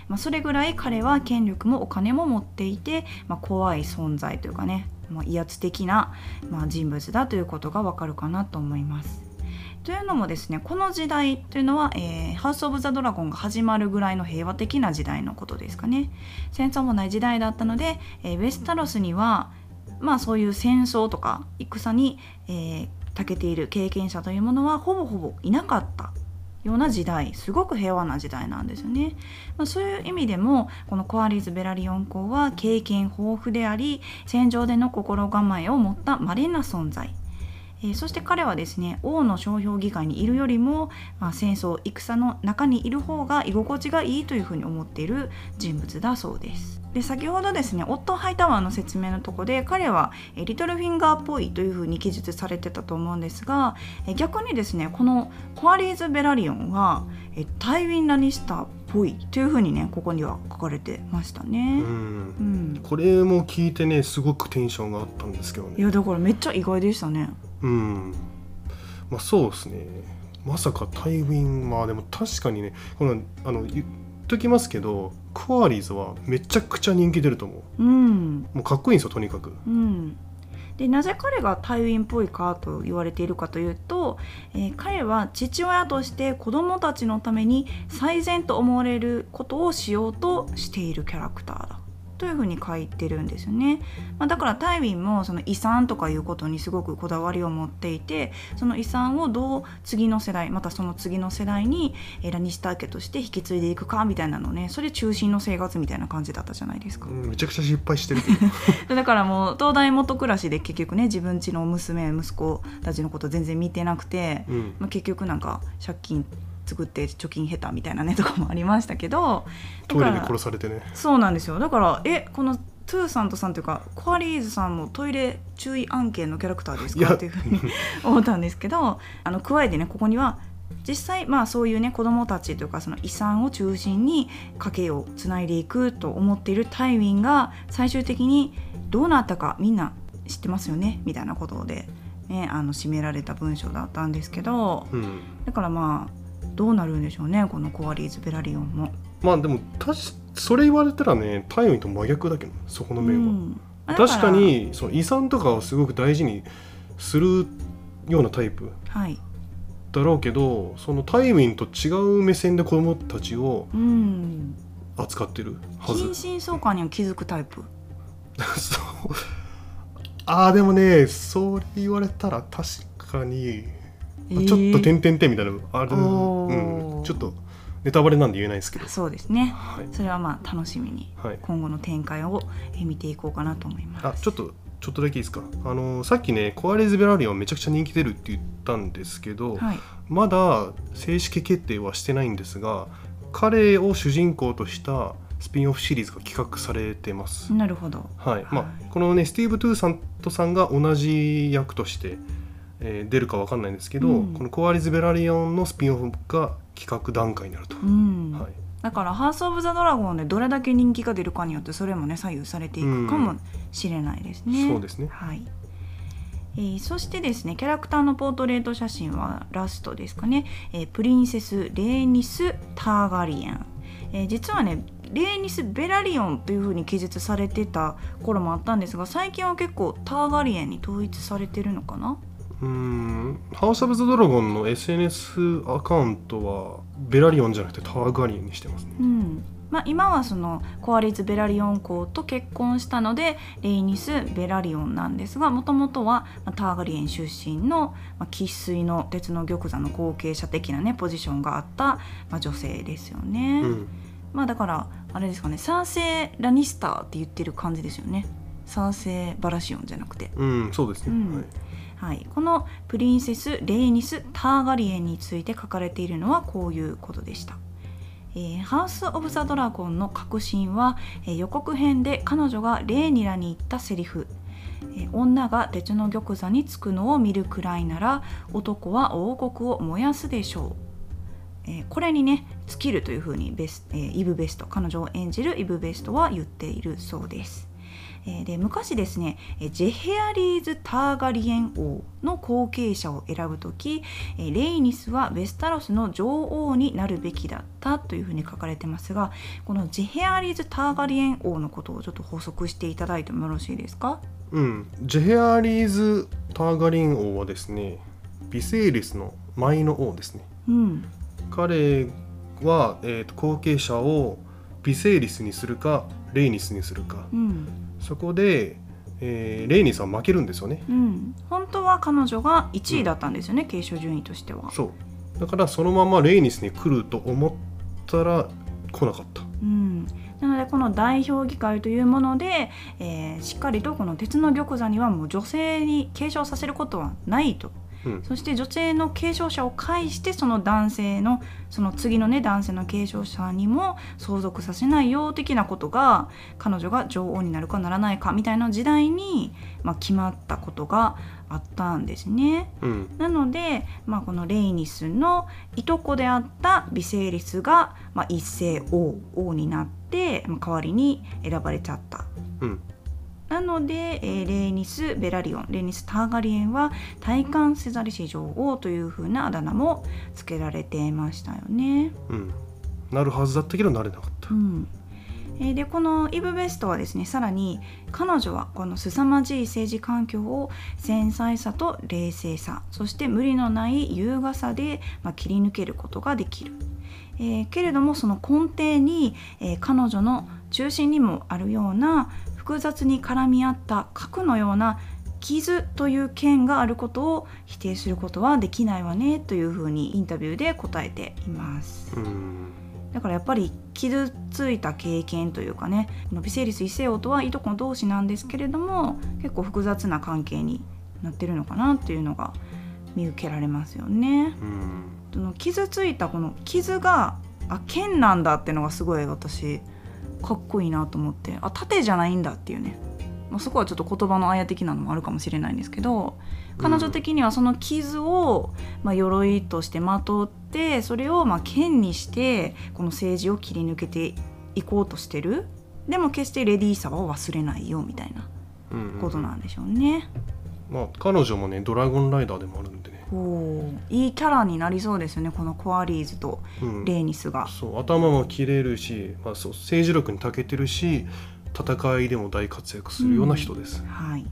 Speaker 1: まあ、それぐらい彼は権力もお金も持っていて、まあ、怖い存在というかね、まあ、威圧的な、ま、人物だということがわかるかなと思います。というのもですねこの時代というのは、えーハウス・オブ・ザ・ドラゴンが始まるぐらいの平和的な時代のことですかね。戦争もない時代だったので、えーウェスタロスにはまあそういう戦争とか戦に、えー長けている経験者というものはほぼほぼいなかったような時代すごく平和な時代なんですよね、まあ、そういう意味でもこのコアリーズ・ベラリオン公は経験豊富であり戦場での心構えを持った稀な存在。えー、そして彼はですね王の商標議会にいるよりも、まあ、戦争戦の中にいる方が居心地がいいというふうに思っている人物だそうです。で先ほどですねオット・ハイタワーの説明のとこで彼はえリトルフィンガーっぽいというふうに記述されてたと思うんですがえ逆にですねこのコアリーズ・ベラリオンはえタイウィン・ラニスターっぽいというふうにねここには書かれてましたね、うん、う
Speaker 2: ん、これも聞いてねすごくテンションがあったんですけどね。
Speaker 1: いやだからめっちゃ意外でしたね
Speaker 2: うん。まあそうですね。まさかタイウィンまあでも確かにねこのあの言っときますけどクワリーズはめちゃくちゃ人気出ると思う、うん、もうかっこいいんですよとにかく、
Speaker 1: うん、でなぜ彼がタイウィンっぽいかと言われているかというと、えー、彼は父親として子供たちのために最善と思われることをしようとしているキャラクターだというふうに書いてるんですよね、まあ、だからタイウィンもその遺産とかいうことにすごくこだわりを持っていてその遺産をどう次の世代またその次の世代にラニスター家として引き継いでいくかみたいなのねそれ中心の生活みたいな感じだったじゃないですか、
Speaker 2: めちゃくちゃ失敗してる
Speaker 1: だからもう東大元暮らしで結局ね自分家の娘息子たちのこと全然見てなくて、うん、まあ、結局なんか借金作って貯金下手みたいなねとかもありましたけど
Speaker 2: トイレで殺されてね。
Speaker 1: そうなんですよ。だからえこのトゥーさんとさんというかコアリーズさんもトイレ注意案件のキャラクターですか？っていうふうに思ったんですけど あの加えてねここには実際まあそういうね子供たちというかその遺産を中心に家計をつないでいくと思っているタイウィンが最終的にどうなったかみんな知ってますよね？みたいなことで、ね、あの締められた文章だったんですけど、うん、だからまあどうなるんでしょうねこのコアリーズ・ベラリオンも。
Speaker 2: まあでもたしそれ言われたらね太陽と真逆だけどそこの面は。うん、確かにその遺産とかをすごく大事にするようなタイプ。はいだろうけどそのタイミンと違う目線で子供たちを扱ってる
Speaker 1: はず、うん、心身相関には気づくタイプ
Speaker 2: そうああでもねそれ言われたら確かにちょっと点々点みたいなある、うん、ちょっとネタバレなんで言えないですけど。
Speaker 1: そうですね、はい、それはまあ楽しみに今後の展開を見ていこうかなと思います、
Speaker 2: あちょっとちょっとだけいいですか？あのさっきねコアレズ・ベラリオンめちゃくちゃ人気出るって言ったんですけど、はい、まだ正式決定はしてないんですが彼を主人公としたスピンオフシリーズが企画されてます。
Speaker 1: なるほど。
Speaker 2: はい。まあ、このねスティーブ・トゥーサントさんが同じ役としてえー、出るか分かんないんですけど、うん、このコアリーズ・ベラリオンのスピンオフが企画段階になると、うん、
Speaker 1: はい、だから「ハウス・オブ・ザ・ドラゴン」でどれだけ人気が出るかによってそれもね左右されていくかもしれないですね。
Speaker 2: うん、そうですね、
Speaker 1: はい。えー、そしてですねキャラクターのポートレート写真はラストですかね、えー、プリンセス・レーニス・ターガリエン、えー、実はねレーニス・ベラリオンというふうに記述されてた頃もあったんですが最近は結構ターガリエンに統一されてるのかな？
Speaker 2: うんハウス・オブ・ザ・ドラゴンの SNS アカウントはベラリオンじゃなくてタワーガリエンにしてますね。
Speaker 1: うんまあ、今はそのコアリズ・ベラリオン公と結婚したのでレイニス・ベラリオンなんですがもともとはターガリエン出身の生粋の鉄の玉座の後継者的なねポジションがあった、まあ、女性ですよね。うん、まあだからあれですかねサーセイ・ラニスターって言ってる感じですよね。サーセイ・バラシオンじゃなくて。
Speaker 2: うんそうですね、うんはい
Speaker 1: はい、このプリンセス・レーニス・ターガリエンについて書かれているのはこういうことでした。えー、ハウス・オブ・ザ・ドラゴンの核心は、えー、予告編で彼女がレーニラに言ったセリフ。え女が鉄の玉座につくのを見るくらいなら男は王国を燃やすでしょう、えー、これにね尽きるというふうにベス、えー、イブ・ベスト彼女を演じるイブ・ベストは言っているそうです。えで昔ですねジェヘアリーズ・ターガリエン王の後継者を選ぶ時レイニスはベスタロスの女王になるべきだったというふうに書かれてますがこのジェヘアリーズ・ターガリエン王のことをちょっと補足していただいてもよろしいですか？
Speaker 2: うん。ジェヘアリーズ・ターガリエン王はですねビセイリスの舞の王ですね、うん、彼は、えーと、後継者をビセイリスにするかレイニスにするか、うんそこで、えー、レイニーさん負けるんですよね、
Speaker 1: うん、本当は彼女が1位だったんですよね、うん、継承順位としては。
Speaker 2: そう。だからそのままレイニスに来ると思ったら来なかった。
Speaker 1: うん、なのでこの代表議会というもので、えーしっかりとこの鉄の玉座にはもう女性に継承させることはないと
Speaker 2: うん
Speaker 1: そして女性の継承者を介してその男性のその次のね男性の継承者にも相続させないよ的なことが彼女が女王になるかならないかみたいな時代に、まあ、決まったことがあったんですね。
Speaker 2: うん
Speaker 1: なので、まあ、このレイニスのいとこであったビセイリスが、まあ、一世王王になって、まあ、代わりに選ばれちゃった。
Speaker 2: うん
Speaker 1: なので、えーレイニス・ベラリオンレイニス・ターガリエンは戴冠セザリシ女王という風なあだ名も付けられていましたよね。
Speaker 2: うんなるはずだったけどなれなかった
Speaker 1: う。んえーでこのイブ・ベストはですねさらに彼女はこの凄まじい政治環境を繊細さと冷静さそして無理のない優雅さで、まあ、切り抜けることができる。えーけれどもその根底に、えー彼女の中心にもあるような複雑に絡み合った核のような傷という剣があることを否定することはできないわねというふうにインタビューで答えています。
Speaker 2: うん
Speaker 1: だからやっぱり傷ついた経験というかねこのビセイリス一世王とはいとこ同士なんですけれども結構複雑な関係になってるのかなっていうのが見受けられますよね。
Speaker 2: うん
Speaker 1: その傷ついたこの傷があ剣なんだっていうのがすごい私かっこいいなと思ってあ盾じゃないんだっていうね、まあ、そこはちょっと言葉のあや的なのもあるかもしれないんですけど彼女的にはその傷を、まあ、鎧としてまとってそれをまあ剣にしてこの政治を切り抜けていこうとしてるでも決してレディーさを忘れないよみたいな
Speaker 2: うん
Speaker 1: ことなんでしょうね。
Speaker 2: まあ彼女もねドラゴンライダーでもあるんでね。
Speaker 1: おーいいキャラになりそうですよねこのコアリーズと
Speaker 2: うん
Speaker 1: レーニスが。
Speaker 2: そう頭も切れるし、まあ、そう政治力に長けてるし戦いでも大活躍するような人です。
Speaker 1: はい、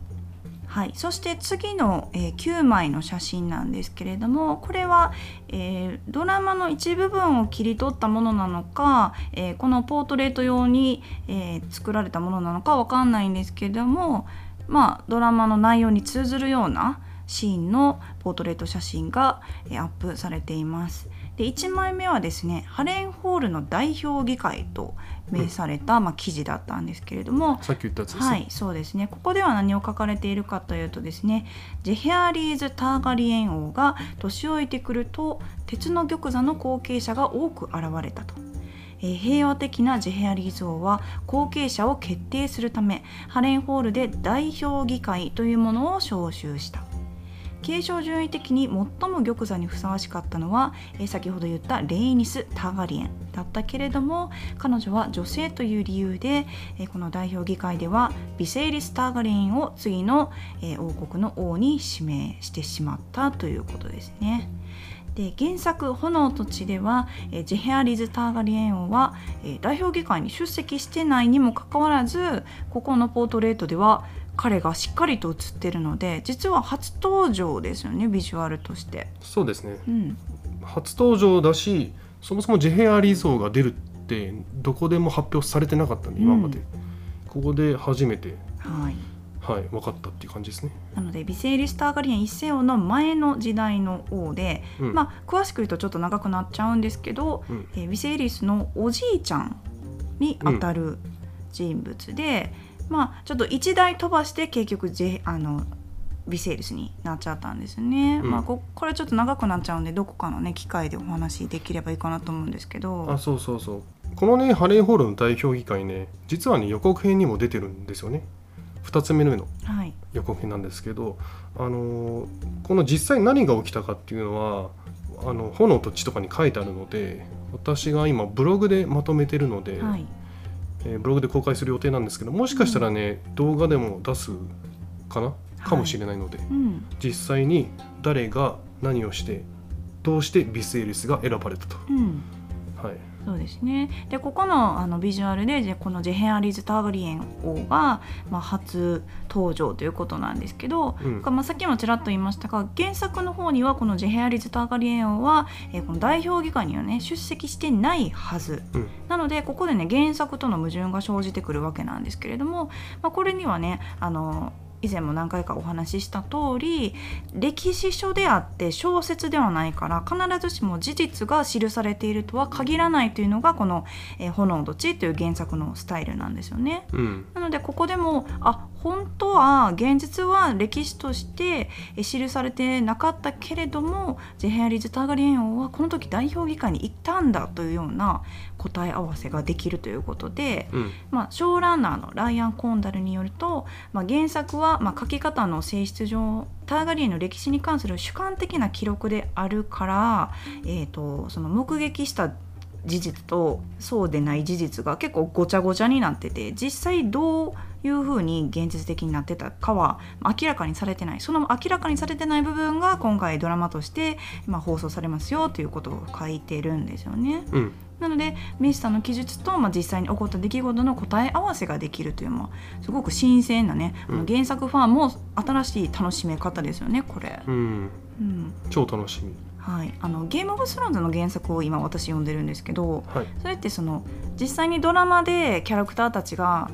Speaker 1: はい、そして次の、えー9枚の写真なんですけれどもこれは、えードラマの一部分を切り取ったものなのか、えーこのポートレート用に、えー作られたものなのかわかんないんですけれどもまあドラマの内容に通ずるようなシーンのポートレート写真が、えーアップされています。で1枚目はですねハレンホールの代表議会と名された、まあ、記事だったんですけれども、
Speaker 2: さっき言ったやつですね。
Speaker 1: はい、そうですね。ここでは何を書かれているかというとですね、ジェヘアリーズ・ターガリエン王が年老いてくると鉄の玉座の後継者が多く現れたと。えー平和的なジェヘアリーズ王は後継者を決定するためハレンホールで代表議会というものを招集した継承順位的に最も玉座にふさわしかったのは、え先ほど言ったレイニス・ターガリエンだったけれども彼女は女性という理由で、えこの代表議会ではビセイリス・ターガリエンを次の、え王国の王に指名してしまったということですね。で原作「炎と血」では、えジェヘアリズ・ターガリエン王は、え代表議会に出席してないにもかかわらずここのポートレートでは彼がしっかりと写ってるので実は初登場ですよねビジュアルとして。
Speaker 2: そうですね。
Speaker 1: うん、
Speaker 2: 初登場だし、そもそもジェヘアリゾーが出るってどこでも発表されてなかったんで今まで、
Speaker 1: うん
Speaker 2: ここで初めて
Speaker 1: はい。
Speaker 2: はい分かったっていう感じですね。
Speaker 1: なのでビセイリス・ターガリエン一世王の前の時代の王で、
Speaker 2: うん。
Speaker 1: まあ詳しく言うとちょっと長くなっちゃうんですけど、
Speaker 2: うん。
Speaker 1: えービセイリスのおじいちゃんにあたる人物で、まあちょっと一代飛ばして結局あのビセイリスになっちゃったんですね、
Speaker 2: うん。
Speaker 1: まあここれちょっと長くなっちゃうんでどこかのね機会でお話できればいいかなと思うんですけど。
Speaker 2: あそうそうそう。このねハレーホールの代表議会ね実はね予告編にも出てるんですよね。2つ目の
Speaker 1: はい。
Speaker 2: 予告編なんですけど、あのーこの実際何が起きたかっていうのはあの炎と血とかに書いてあるので私が今ブログでまとめてるので、
Speaker 1: はい
Speaker 2: えーブログで公開する予定なんですけどもしかしたらね、動画でも出すかな？かもしれないので、
Speaker 1: うん。
Speaker 2: 実際に誰が何をしてどうしてビスエリスが選ばれたと。
Speaker 1: うん。
Speaker 2: はい
Speaker 1: そうですね。でここのあのビジュアルでじゃこのジェヘアリーズ・ターガリエン王が、まあ、初登場ということなんですけど、
Speaker 2: うん。
Speaker 1: まあ、さっきもちらっと言いましたが原作の方にはこのジェヘアリーズ・ターガリエン王は、えーこの代表議会にはね出席してないはず、
Speaker 2: うん。
Speaker 1: なのでここでね原作との矛盾が生じてくるわけなんですけれども、まあ、これにはねあの以前も何回かお話しした通り歴史書であって小説ではないから必ずしも事実が記されているとは限らないというのがこの「えー炎と地」という原作のスタイルなんですよね。
Speaker 2: うん
Speaker 1: なのでここでもあ本当は現実は歴史としてえ記されてなかったけれどもジェヘアリーズ・ターガリエン王はこの時代表議会に行ったんだというような答え合わせができるということで、
Speaker 2: うん。
Speaker 1: まあ、ショーランナーのライアン・コンダルによると、まあ、原作はまあ書き方の性質上ターガリエンの歴史に関する主観的な記録であるから、えー、とその目撃した事実とそうでない事実が結構ごちゃごちゃになってて実際どういうふうに現実的になってたかは明らかにされてない。その明らかにされてない部分が今回ドラマとして、まあ、放送されますよということを書いてるんですよね。
Speaker 2: うん。
Speaker 1: なのでミスターの記述と、まあ、実際に起こった出来事の答え合わせができるというのはすごく新鮮なね、
Speaker 2: うん。
Speaker 1: 原作ファンも新しい楽しめ方ですよねこれ。
Speaker 2: うん。
Speaker 1: うん。
Speaker 2: 超楽しみ
Speaker 1: はい、あのゲーム・オブ・スローンズの原作を今私読んでるんですけど
Speaker 2: はい。
Speaker 1: それってその実際にドラマでキャラクターたちが、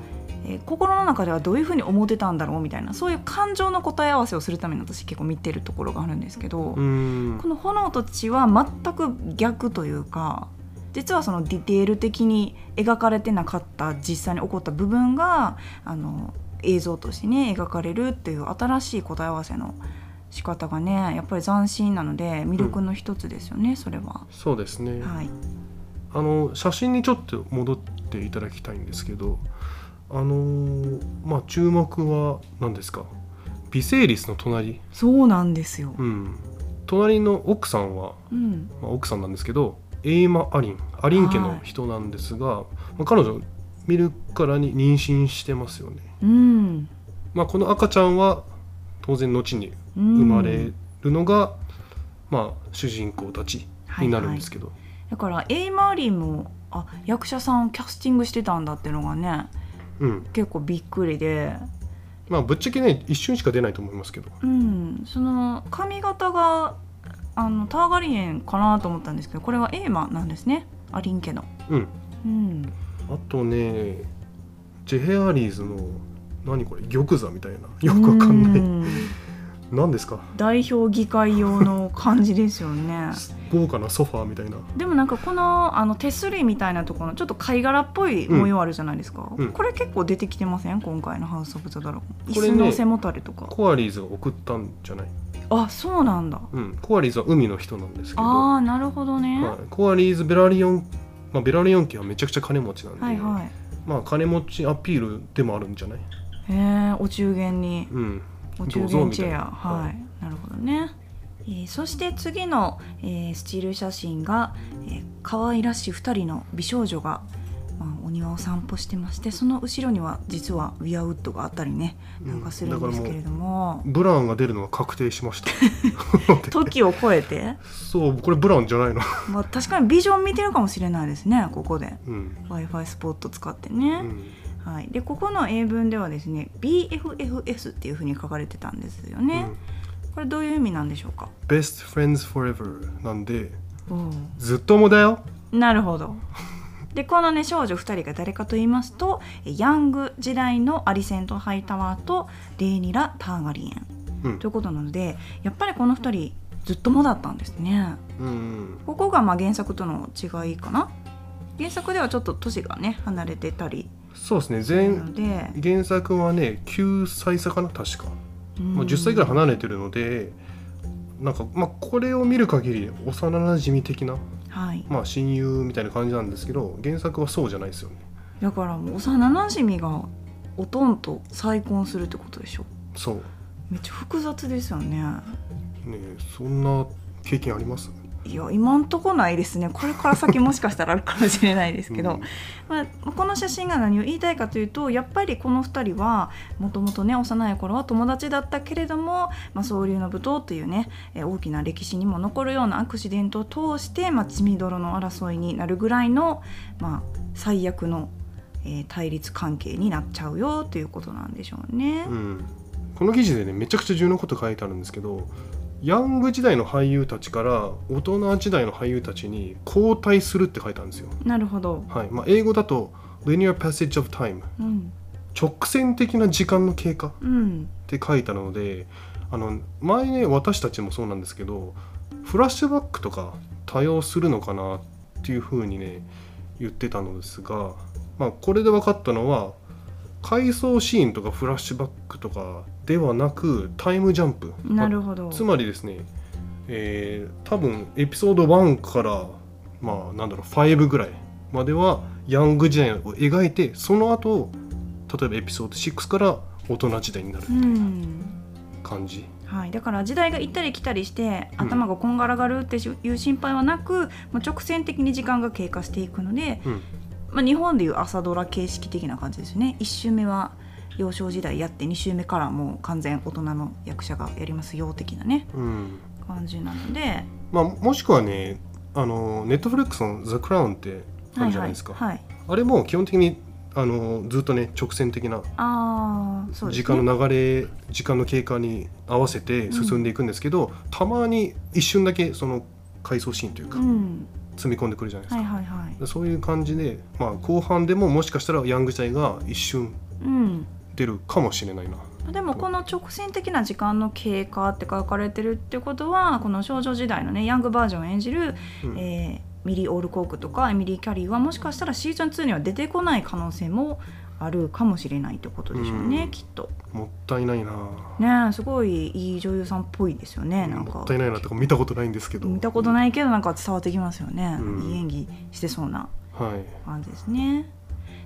Speaker 1: えー心の中ではどういうふうに思ってたんだろうみたいなそういう感情の答え合わせをするために私結構見てるところがあるんですけど、
Speaker 2: うん。
Speaker 1: この「炎と血」は全く逆というか実はそのディテール的に描かれてなかった実際に起こった部分があの映像としてね描かれるっていう新しい答え合わせの仕方がねやっぱり斬新なので魅力の一つですよね、それは。
Speaker 2: そうですね、
Speaker 1: はい、
Speaker 2: あの写真にちょっと戻っていただきたいんですけどあのーまあ注目は何ですか？ビセイリスの隣、
Speaker 1: そうなんですよ。
Speaker 2: うん、隣の奥さんは、
Speaker 1: うん、
Speaker 2: まあ、奥さんなんですけどエイマ・アリン。アリン家の人なんですが、まあ、彼女見るからに妊娠してますよね、
Speaker 1: うん、
Speaker 2: まあ、この赤ちゃんは当然後に
Speaker 1: 生
Speaker 2: 生まれるのが、まあ、主人公たちになるんですけど、
Speaker 1: だからエイ・マーリンもあ役者さんをキャスティングしてたんだっていうのがね
Speaker 2: うん。
Speaker 1: 結構びっくりで。
Speaker 2: まあぶっちゃけね一瞬しか出ないと思いますけど。
Speaker 1: うん、その髪型があのターガリエンかなと思ったんですけどこれはエーマなんですね。アリン家の。
Speaker 2: うん。
Speaker 1: うん、
Speaker 2: あとねジェヘアリーズの何これ玉座みたいな。よくわかんない。
Speaker 1: うん。
Speaker 2: 何ですか？
Speaker 1: 代表議会用の感じですよね。
Speaker 2: 豪華なソファーみたいな。
Speaker 1: でもなんかこのあの手すりみたいなところのちょっと貝殻っぽい模様あるじゃないですか、
Speaker 2: うん。
Speaker 1: これ結構出てきてません？今回の「ハウス・オブ・ザ・ドラゴン」
Speaker 2: これね
Speaker 1: 椅子の背もたれとか。
Speaker 2: コアリーズが送ったんじゃない、
Speaker 1: あそうなんだ。
Speaker 2: うん、コアリーズは海の人なんですけど、
Speaker 1: ああなるほどね、
Speaker 2: はい、コアリーズベラリオン、まあ、ベラリオン家はめちゃくちゃ金持ちなんで、
Speaker 1: はいはい。
Speaker 2: まあ金持ちアピールでもあるんじゃない、
Speaker 1: へえお中元に。
Speaker 2: うん、
Speaker 1: お中元チェア。はい、
Speaker 2: はい。
Speaker 1: なるほどね、えーそして次の、えースチール写真が、えー可愛らしい2人の美少女が、まあ、お庭を散歩してましてその後ろには実はウィアウッドがあったりねなんかするんですけれども、
Speaker 2: ブラウンが出るのは確定しました。
Speaker 1: 時を超えて、
Speaker 2: そうこれブラウンじゃないの？
Speaker 1: まあ、確かにビジョン見てるかもしれないですねここで。
Speaker 2: うん。
Speaker 1: W i f i スポット使って
Speaker 2: う
Speaker 1: ね、
Speaker 2: ん
Speaker 1: はい、でここの英文ではですね BFFS っていうふうに書かれてたんですよね、これどういう意味なんでしょうか
Speaker 2: ？Best Friends Forever なんで
Speaker 1: う。ん
Speaker 2: ずっともだよ。
Speaker 1: なるほど。でこのね少女2人が誰かと言いますとヤング時代のアリセント・ハイタワーとレーニラ・ターガリエン。
Speaker 2: うん。
Speaker 1: ということなのでやっぱりこの2人ずっともだったんですね。
Speaker 2: うん
Speaker 1: ここがまあ原作との違いかな。原作ではちょっと年がね離れてたり
Speaker 2: そうですね。前原作はね9歳差かな確か、
Speaker 1: うん。
Speaker 2: まあ、10歳ぐらい離れてるのでなんかまあこれを見る限り幼なじみ的な、
Speaker 1: はい、
Speaker 2: まあ、親友みたいな感じなんですけど原作はそうじゃないですよね。
Speaker 1: だからもう幼なじみがおとんと再婚するってことでしょ？
Speaker 2: そう。
Speaker 1: めっちゃ複雑ですよね。
Speaker 2: ねそんな経験あります？
Speaker 1: いや今んとこないですね。これから先もしかしたらあるかもしれないですけど、
Speaker 2: うん。
Speaker 1: まあ、この写真が何を言いたいかというとやっぱりこの2人はもともとね幼い頃は友達だったけれども、まあ、総流の舞踏というねえー大きな歴史にも残るようなアクシデントを通して、まあ、血みどろの争いになるぐらいの、まあ、最悪の、えー対立関係になっちゃうよということなんでしょうね。
Speaker 2: うん、この記事でねめちゃくちゃ重要なこと書いてあるんですけどヤング時代の俳優たちから大人時代の俳優たちに交代するって書いてあるんですよ、
Speaker 1: なるほど、
Speaker 2: はい。まあ、英語だと「Linear Passage of Time
Speaker 1: うん」
Speaker 2: 直線的な時間の経過っ
Speaker 1: うん。
Speaker 2: て書いてあるのであの前ね私たちもそうなんですけどフラッシュバックとか多用するのかなっていうふうにね言ってたのですが、まあ、これで分かったのは回想シーンとかフラッシュバックとかではなくタイムジャンプ。
Speaker 1: なるほど、
Speaker 2: つまりですね、えー多分エピソード1からまあなんだろう5ぐらいまではヤング時代を描いてその後例えばエピソード6から大人時代になる。
Speaker 1: うん。
Speaker 2: 感じ、
Speaker 1: はい、だから時代が行ったり来たりして
Speaker 2: うん。
Speaker 1: 頭がこんがらがるっていう心配はなく、もう直線的に時間が経過していくので、
Speaker 2: うん。
Speaker 1: まあ、日本でいう朝ドラ形式的な感じですね。1周目は幼少時代やって2周目からもう完全大人の役者がやりますよ的なね
Speaker 2: うん。
Speaker 1: 感じなので。
Speaker 2: まあ、もしくはねあのネットフリックスの「ザ・クラウンってあるじゃないですか、
Speaker 1: はいはい、はい。
Speaker 2: あれも基本的にあのずっとね直線的な時間の流れ、時間の経過に合わせて進んでいくんですけど、たまに一瞬だけその回想シーンというか、
Speaker 1: うん。
Speaker 2: 積み込んでくるじゃないですか、
Speaker 1: はいはいはい。
Speaker 2: そういう感じで、まあ、後半でももしかしたらヤング時代が一瞬
Speaker 1: うん
Speaker 2: 出るかもしれないな。
Speaker 1: でもこの直線的な時間の経過って書かれてるってことはこの少女時代のねヤングバージョンを演じる、
Speaker 2: うん
Speaker 1: えーミリー・オールコークとかエミリー・キャリーはもしかしたらシーズン2には出てこない可能性もあるかもしれないってことでしょうね、
Speaker 2: うん
Speaker 1: きっと。
Speaker 2: もったいないな。
Speaker 1: ねえすごいいい女優さんっぽいですよねなんか
Speaker 2: もったいないなとか見たことないんですけど。
Speaker 1: 見たことないけどなんか伝わってきますよね、
Speaker 2: うん
Speaker 1: いい演技してそうな
Speaker 2: はい。
Speaker 1: 感じですね。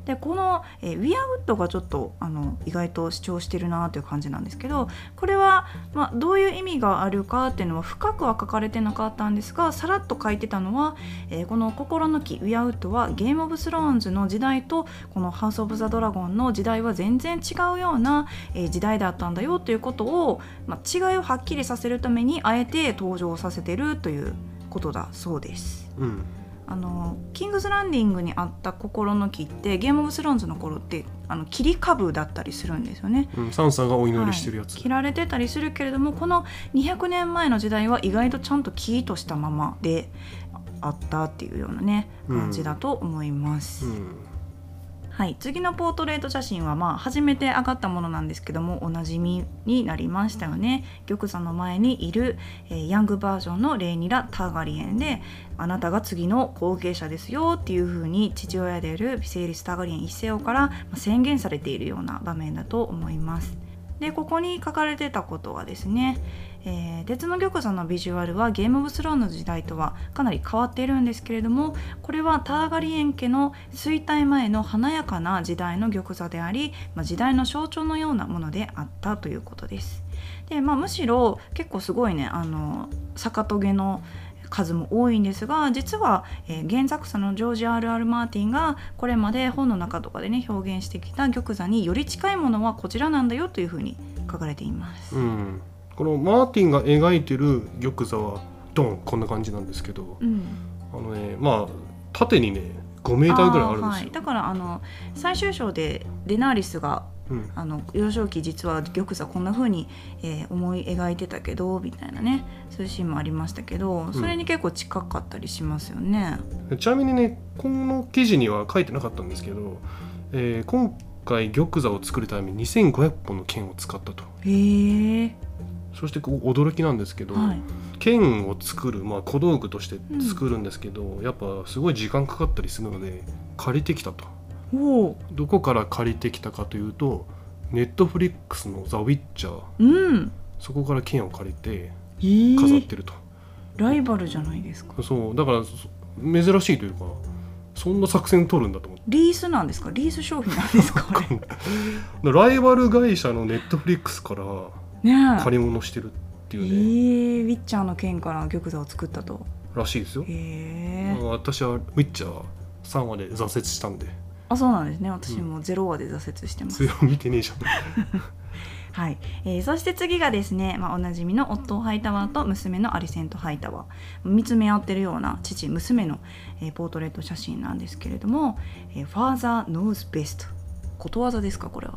Speaker 1: でこの、えーウィアウッドがちょっとあの意外と主張してるなという感じなんですけどこれは、まあ、どういう意味があるかっていうのは深くは書かれてなかったんですがさらっと書いてたのは、えーこの「心の木ウィアウッド」はゲーム・オブ・スローンズの時代とこの「ハウス・オブ・ザ・ドラゴン」の時代は全然違うような、えー時代だったんだよということを、まあ、違いをはっきりさせるためにあえて登場させてるということだそうです。
Speaker 2: うん。
Speaker 1: あのキングズランディングにあった心の木ってゲーム・オブ・スローンズの頃ってあの切り株だったりするんですよね。
Speaker 2: うん、サンサがお祈りしてるやつ。
Speaker 1: はい切られてたりするけれどもこの200年前の時代は意外とちゃんと木としたままであったっていうようなね
Speaker 2: うん
Speaker 1: 感じだと思います。
Speaker 2: うん。
Speaker 1: はい、次のポートレート写真はまあ初めて上がったものなんですけどもおなじみになりましたよね。玉座の前にいる、えーヤングバージョンのレイニラ・ターガリエンであなたが次の後継者ですよっていう風に父親であるビセイリス・ターガリエン一世王から宣言されているような場面だと思います。でここに書かれてたことはですね、えー鉄の玉座のビジュアルはゲーム・オブ・スローンの時代とはかなり変わっているんですけれどもこれはターガリエン家の衰退前の華やかな時代の玉座であり、まあ、時代の象徴のようなものであったということです。でまあ、むしろ結構すごいねあの逆トゲの数も多いんですが実は、えー原作者のジョージ・ R.R. マーティンがこれまで本の中とかでね表現してきた玉座により近いものはこちらなんだよというふうに書かれています。
Speaker 2: うん。このマーティンが描いてる玉座はドンこんな感じなんですけど、
Speaker 1: うん
Speaker 2: あのねまあ縦にね5メーターぐらいあるんですよ。
Speaker 1: はい、だからあの最終章でデナーリスが
Speaker 2: うん。
Speaker 1: あの幼少期実は玉座こんな風に、えー思い描いてたけどみたいなねそういうシーンもありましたけどそれに結構近かったりしますよね。
Speaker 2: ちなみにねこの記事には書いてなかったんですけど、えー今回玉座を作るために2500本の剣を使ったと
Speaker 1: へえ、
Speaker 2: そしてこう驚きなんですけど、
Speaker 1: はい、
Speaker 2: 剣を作る、まあ、小道具として作るんですけど、やっぱすごい時間かかったりするので借りてきたと。どこから借りてきたかというとネットフリックスの「ザ・ウィッチャー。
Speaker 1: うん、
Speaker 2: そこから剣を借りて
Speaker 1: えー。
Speaker 2: 飾ってると、
Speaker 1: ライバルじゃないですか。
Speaker 2: そう。だからそ珍しいというかそんな作戦取るんだと思って。
Speaker 1: リースなんですか？リース商品なんですか？
Speaker 2: ライバル会社のネットフリックスから借り物してるって
Speaker 1: え
Speaker 2: いうね、
Speaker 1: ー、ウィッチャーの剣から玉座を作ったと。
Speaker 2: らしいですよ。
Speaker 1: へえ、
Speaker 2: 私はウィッチャー3話で挫折したんで。
Speaker 1: あそうなんですね。私もゼロ話で挫折してます。
Speaker 2: それを見てねえじゃん。
Speaker 1: はい、えーそして次がですね、まあ、おなじみの夫ハイタワーと娘のアリセントハイタワー。見つめ合ってるような父娘の、えーポートレート写真なんですけれども「えー、Father knows best」ことわざですかこれは。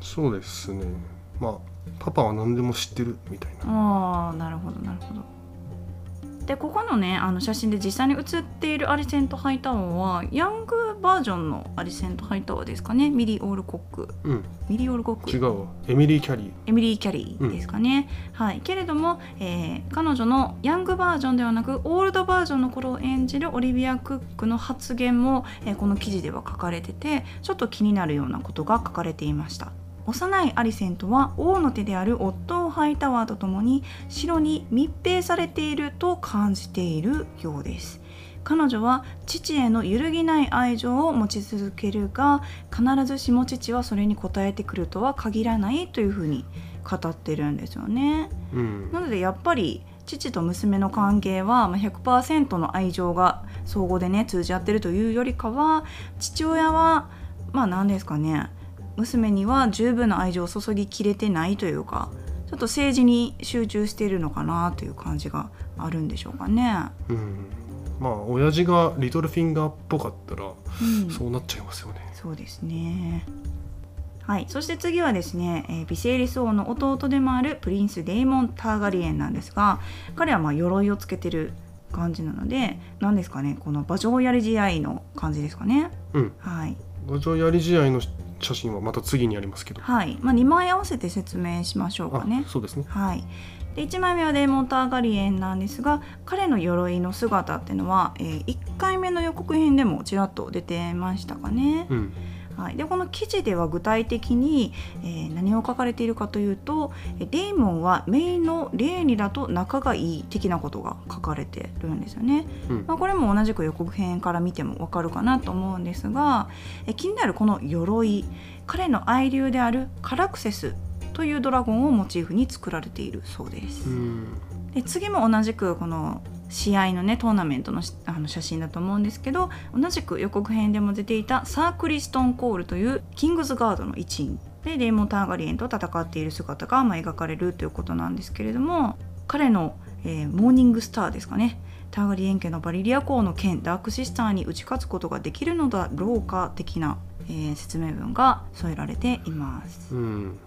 Speaker 2: そうですね。まあパパは何でも知ってるみたいな。
Speaker 1: ああなるほどなるほど。でここのねあの写真で実際に写っているアリセントハイタワーはヤングバージョンのアリセントハイタワーですかね。ミリー・オールコック。
Speaker 2: うん。
Speaker 1: ミリー・オールコック。
Speaker 2: 違うわ。エミリー・キャリー。
Speaker 1: エミリー・キャリーですかね、はい。けれども、えー彼女のヤングバージョンではなくオールドバージョンの頃を演じるオリビア・クックの発言も、えーこの記事では書かれててちょっと気になるようなことが書かれていました幼いアリセントは王の手であるオットー・ハイタワーとともに城に密閉されていると感じているようです。彼女は父への揺るぎない愛情を持ち続けるが必ずしも父はそれに応えてくるとは限らないというふうに語ってるんですよね。
Speaker 2: うん。
Speaker 1: なのでやっぱり父と娘の関係はまあ100%の愛情が相互でね通じ合ってるというよりかは父親はまあ何ですかね娘には十分な愛情を注ぎきれてないというかちょっと政治に集中しているのかなという感じがあるんでしょうかね。
Speaker 2: うんまあ親父がリトルフィンガーっぽかったら
Speaker 1: うん
Speaker 2: そうなっちゃいますよね
Speaker 1: そうですね。はい、そして次はですね、えービセイリス王の弟でもあるプリンス・デイモン・ターガリエンなんですが彼はまあ鎧をつけてる感じなので何ですかねこの馬上やり試合の感じですかね。
Speaker 2: うん
Speaker 1: はい、
Speaker 2: 五条やり試合の写真はまた次にありますけど。
Speaker 1: はい。まあ、2枚合わせて説明しましょうかね。
Speaker 2: あ。そうですね。
Speaker 1: はい、で1枚目はデーモン・ターガリエンなんですが彼の鎧の姿っていうのは、え1回目の予告編でもちらっと出てましたかね。
Speaker 2: うん
Speaker 1: はい、でこの記事では具体的に、えー何を書かれているかというとえデーモンはメイのレーニラと仲がいい的なことが書かれてるんですよね。
Speaker 2: うん
Speaker 1: まあ、これも同じく予告編から見てもわかるかなと思うんですがえ気になるこの鎧彼の愛流であるカラクセスというドラゴンをモチーフに作られているそうです。
Speaker 2: うん
Speaker 1: で次も同じくこの試合のねトーナメントのあの写真だと思うんですけど同じく予告編でも出ていたサークリストン・コールというキングズガードの一員でデーモン・ターガリエンと戦っている姿がま描かれるということなんですけれども彼の、えーモーニングスターですかねターガリエン家のバリリア公の剣ダークシスターに打ち勝つことができるのだろうか的な、えー説明文が添えられています。
Speaker 2: うん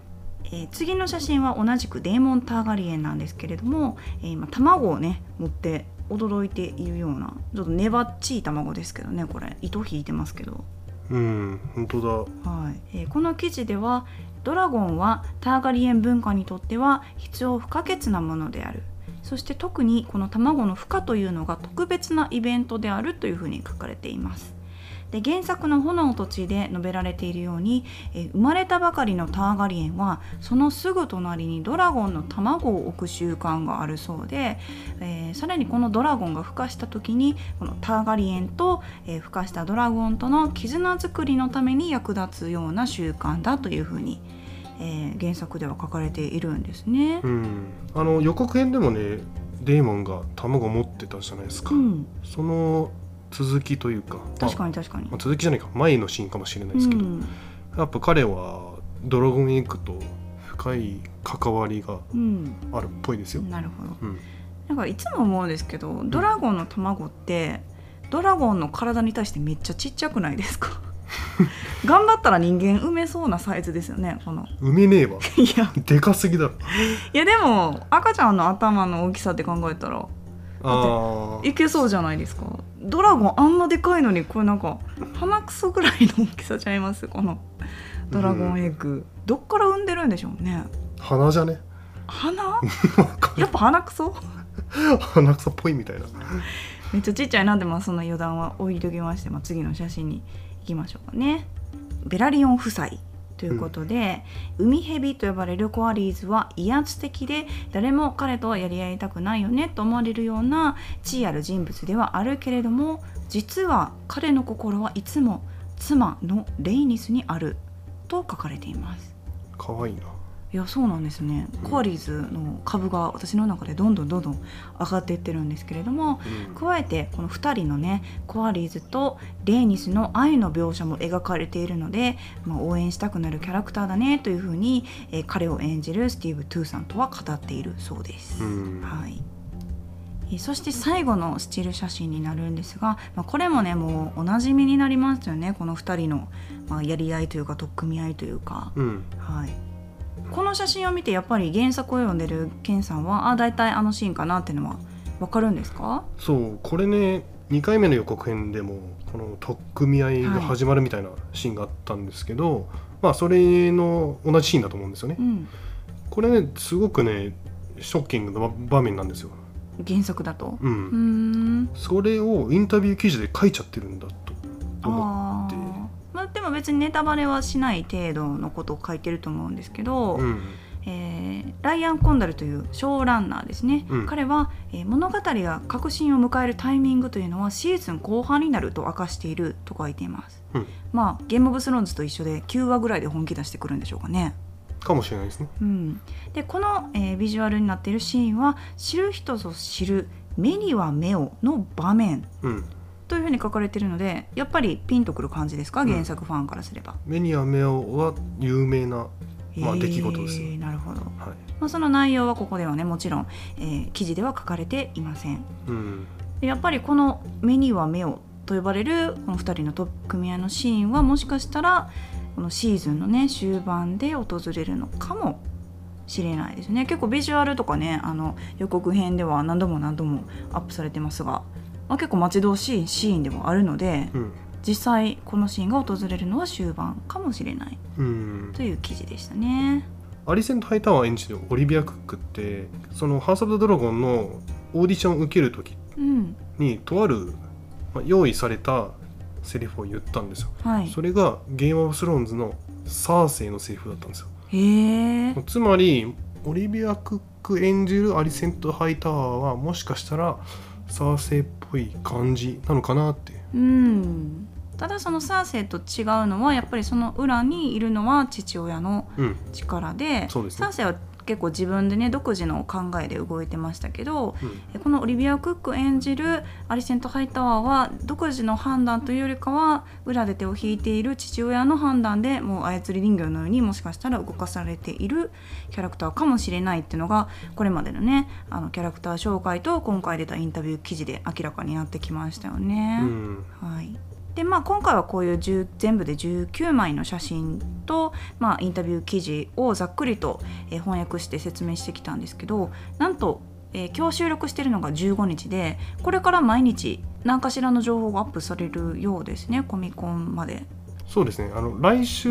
Speaker 1: えー次の写真は同じくデーモン・ターガリエンなんですけれども、えー今卵をね持って驚いているようなちょっと粘っちい卵ですけどねこれ。糸引いてますけど、
Speaker 2: うん本当だ。
Speaker 1: はい。えーこの記事ではドラゴンはターガリエン文化にとっては必要不可欠なものである。そして特にこの卵の孵化というのが特別なイベントであるというふうに書かれています。で原作の「炎と地」で述べられているように、えー生まれたばかりのターガリエンはそのすぐ隣にドラゴンの卵を置く習慣があるそうで、えーさらにこのドラゴンが孵化した時にこのターガリエンと、えー孵化したドラゴンとの絆作りのために役立つような習慣だというふうに、えー原作では書かれているんですね。
Speaker 2: うん。あの予告編でもねデーモンが卵を持ってたじゃないですか、
Speaker 1: うん、
Speaker 2: その続きというか。
Speaker 1: 確か
Speaker 2: に、
Speaker 1: に確かに。
Speaker 2: まあ、続きじゃないか前のシーンかもしれないですけど、
Speaker 1: うん。
Speaker 2: やっぱ彼はドラゴンエッグと深い関わりが
Speaker 1: うん、
Speaker 2: あるっぽいですよ、
Speaker 1: なるほど。
Speaker 2: うん、
Speaker 1: なんかいつも思うんですけどドラゴンの卵ってドラゴンの体に対してめっちゃちっちゃくないですか？頑張ったら人間産めそうなサイズですよねこの。
Speaker 2: 埋めねえわ。
Speaker 1: いや。
Speaker 2: でかすぎだろ。
Speaker 1: いやでも赤ちゃんの頭の大きさって考えたら
Speaker 2: あ
Speaker 1: いけそうじゃないですか。ドラゴンあんなでかいのにこれなんか鼻くそぐらいの大きさちゃいます？このドラゴンエッグ、どっから産んでるんでしょうね。
Speaker 2: ー鼻じゃね？
Speaker 1: 鼻？やっぱ鼻くそ？
Speaker 2: 鼻くそっぽいみたいな。
Speaker 1: めっちゃちっちゃいな。んでまあその余談は置いときまして、まあ、次の写真に行きましょうかね。ベラリオン夫妻ということで、海蛇と呼ばれるコアリーズは威圧的で誰も彼とやり合いたくないよねと思われるような地位ある人物ではあるけれども実は彼の心はいつも妻のレイニスにあると書かれています。
Speaker 2: 可愛いない
Speaker 1: やそうなんですね、
Speaker 2: うん
Speaker 1: コアリーズの株が私の中でどんどんどんどん上がっていってるんですけれども、
Speaker 2: うん。
Speaker 1: 加えてこの2人のねコアリーズとレイニスの愛の描写も描かれているので、まあ、応援したくなるキャラクターだねというふうに、えー彼を演じるスティーブ・トゥーサントは語っているそうです。
Speaker 2: うん。
Speaker 1: はい。えーそして最後のスチール写真になるんですが、まあ、これもねもうおなじみになりますよね。この2人の、まあ、やり合いというか取っ組み合いというか。
Speaker 2: うん。
Speaker 1: はい、この写真を見てやっぱり原作を読んでるケンさんはあ大体あのシーンかなっていうのはわかるんですか？
Speaker 2: そうこれね2回目の予告編でもこの取っ組み合い。が始まるみたいなシーンがあったんですけど、まあそれの同じシーンだと思うんですよね。
Speaker 1: う。ん。
Speaker 2: これねすごくねショッキングな場面なんですよ。
Speaker 1: 原作だと？
Speaker 2: う、
Speaker 1: うん。
Speaker 2: それをインタビュー記事で書いちゃってるんだと思って
Speaker 1: まあ、でも別にネタバレはしない程度のことを書いてると思うんですけど、
Speaker 2: うん
Speaker 1: えーライアン・コンダルというショーランナーですね、
Speaker 2: うん。
Speaker 1: 彼は、えー物語が革新を迎えるタイミングというのはシーズン後半になると明かしていると書いています。
Speaker 2: うん。
Speaker 1: まあゲームオブスローンズと一緒で9話ぐらいで本気出してくるんでしょうかね。
Speaker 2: かもしれないですね。
Speaker 1: うん、でこの、えービジュアルになっているシーンは知る人ぞ知る目には目をの場面。
Speaker 2: うん、
Speaker 1: というふうに書かれているのでやっぱりピンとくる感じですか？
Speaker 2: うん。
Speaker 1: 原作ファンからすれば、
Speaker 2: 目には目をは有名な、まあ、出来事ですよ。
Speaker 1: なるほど、
Speaker 2: はい。
Speaker 1: まあ、その内容はここではねもちろん、えー記事では書かれていません。
Speaker 2: うん。
Speaker 1: でやっぱりこの「目には目を」と呼ばれるこの2人の取っ組み合いのシーンはもしかしたらこのシーズンのね終盤で訪れるのかもしれないですね。結構ビジュアルとかねあの予告編では何度も何度もアップされてますが、まあ、結構待ち遠しいシーンでもあるので
Speaker 2: うん
Speaker 1: 実際このシーンが訪れるのは終盤かもしれない
Speaker 2: うん
Speaker 1: という記事でしたね。
Speaker 2: アリセント・ハイタワー演じるオリビア・クックってその「ハウス・オブ・ザ・ドラゴン」のオーディションを受ける時
Speaker 1: うん
Speaker 2: にとある、まあ、用意されたセリフを言ったんですよ。
Speaker 1: はい、
Speaker 2: それがゲーム・オブ・スローンズのサーセイのセリフだったんですよ。
Speaker 1: へえ
Speaker 2: つまりオリビア・クック演じるアリセント・ハイタワーはもしかしたらサーセイっぽい感じなのかなって。
Speaker 1: うん。ただそのサーセイと違うのはやっぱりその裏にいるのは父親の
Speaker 2: うん。
Speaker 1: 力で
Speaker 2: そうですね。
Speaker 1: サーセイは結構自分でね独自の考えで動いてましたけど
Speaker 2: うん。
Speaker 1: えこのオリビア・クック演じるアリセント・ハイタワーは独自の判断というよりかは裏で手を引いている父親の判断でもう操り人形のようにもしかしたら動かされているキャラクターかもしれないっていうのがこれまでのねあのキャラクター紹介と今回出たインタビュー記事で明らかになってきましたよね。
Speaker 2: うん。
Speaker 1: はいでまあ、今回はこういう全部で19枚の写真と、まあ、インタビュー記事をざっくりと、えー翻訳して説明してきたんですけどなんと、えー今日収録してるのが15日でこれから毎日何かしらの情報がアップされるようですねコミコンまで。
Speaker 2: そうですねあの来週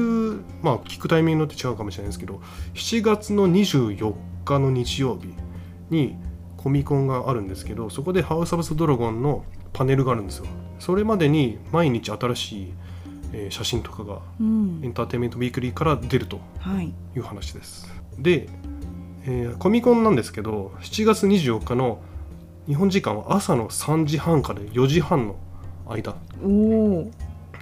Speaker 2: まあ聞くタイミングによって違うかもしれないですけど7月の24日の日曜日にコミコンがあるんですけどそこで「ハウス・オブ・ザ・ドラゴン」のパネルがあるんですよそれまでに毎日新しい、えー写真とかが
Speaker 1: うん。
Speaker 2: エンターテインメントウィークリーから出ると
Speaker 1: はい
Speaker 2: いう話です。で、えーコミコンなんですけど7月24日の日本時間は朝の3時半から4時半の間。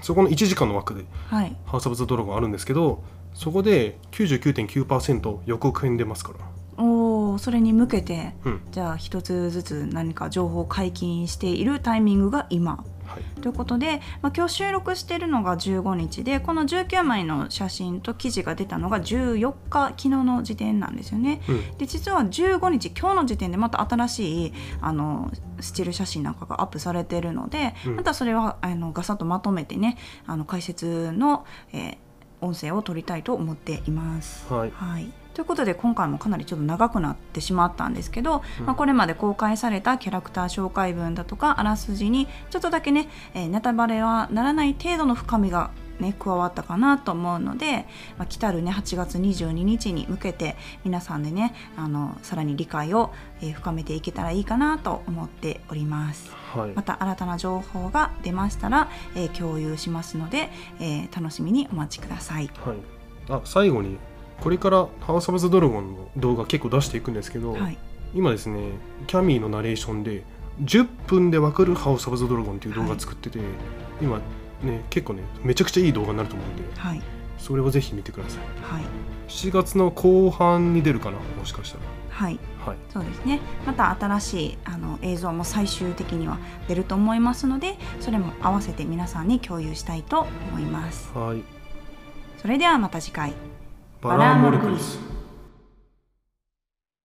Speaker 2: そこの1時間の枠で
Speaker 1: はい。
Speaker 2: ハウス・オブ・ザ・ドラゴンあるんですけどそこで99.9%予告編出ますから。
Speaker 1: おーそれに向けて
Speaker 2: うん。
Speaker 1: じゃあ一つずつ何か情報を解禁しているタイミングが今
Speaker 2: はい。
Speaker 1: ということで、まあ、今日収録しているのが15日でこの19枚の写真と記事が出たのが14日昨日の時点なんですよね。
Speaker 2: うん。
Speaker 1: で実は15日今日の時点でまた新しいあのスチール写真なんかがアップされているので、
Speaker 2: うん。
Speaker 1: またそれはあのガサッとまとめてねあの解説の、えー音声を取りたいと思っています。
Speaker 2: はい。
Speaker 1: はいということで今回もかなりちょっと長くなってしまったんですけど、
Speaker 2: うん
Speaker 1: まあ、これまで公開されたキャラクター紹介文だとかあらすじにちょっとだけね、えーネタバレはならない程度の深みが、ね、加わったかなと思うので、まあ、来たるね8月22日に向けて皆さんでねあのさらに理解を、えー深めていけたらいいかなと思っております。
Speaker 2: はい
Speaker 1: また新たな情報が出ましたら、えー共有しますので、えー楽しみにお待ちください。
Speaker 2: はい、あ最後にこれから「ハウス・オブ・ザ・ドラゴン」の動画結構出していくんですけど、
Speaker 1: はい、
Speaker 2: 今ですねキャミーのナレーションで10分でわかる「ハウス・オブ・ザ・ドラゴン」っていう動画作ってて、今ね結構ねめちゃくちゃいい動画になると思うんで
Speaker 1: はい、
Speaker 2: それをぜひ見てください。
Speaker 1: はい、
Speaker 2: 7月の後半に出るかなもしかした
Speaker 1: はい。
Speaker 2: らはい。
Speaker 1: そうですね。また新しいあの映像も最終的には出ると思いますのでそれも合わせて皆さんに共有したいと思います。
Speaker 2: はい。
Speaker 1: それではまた次回
Speaker 2: Parámorcus.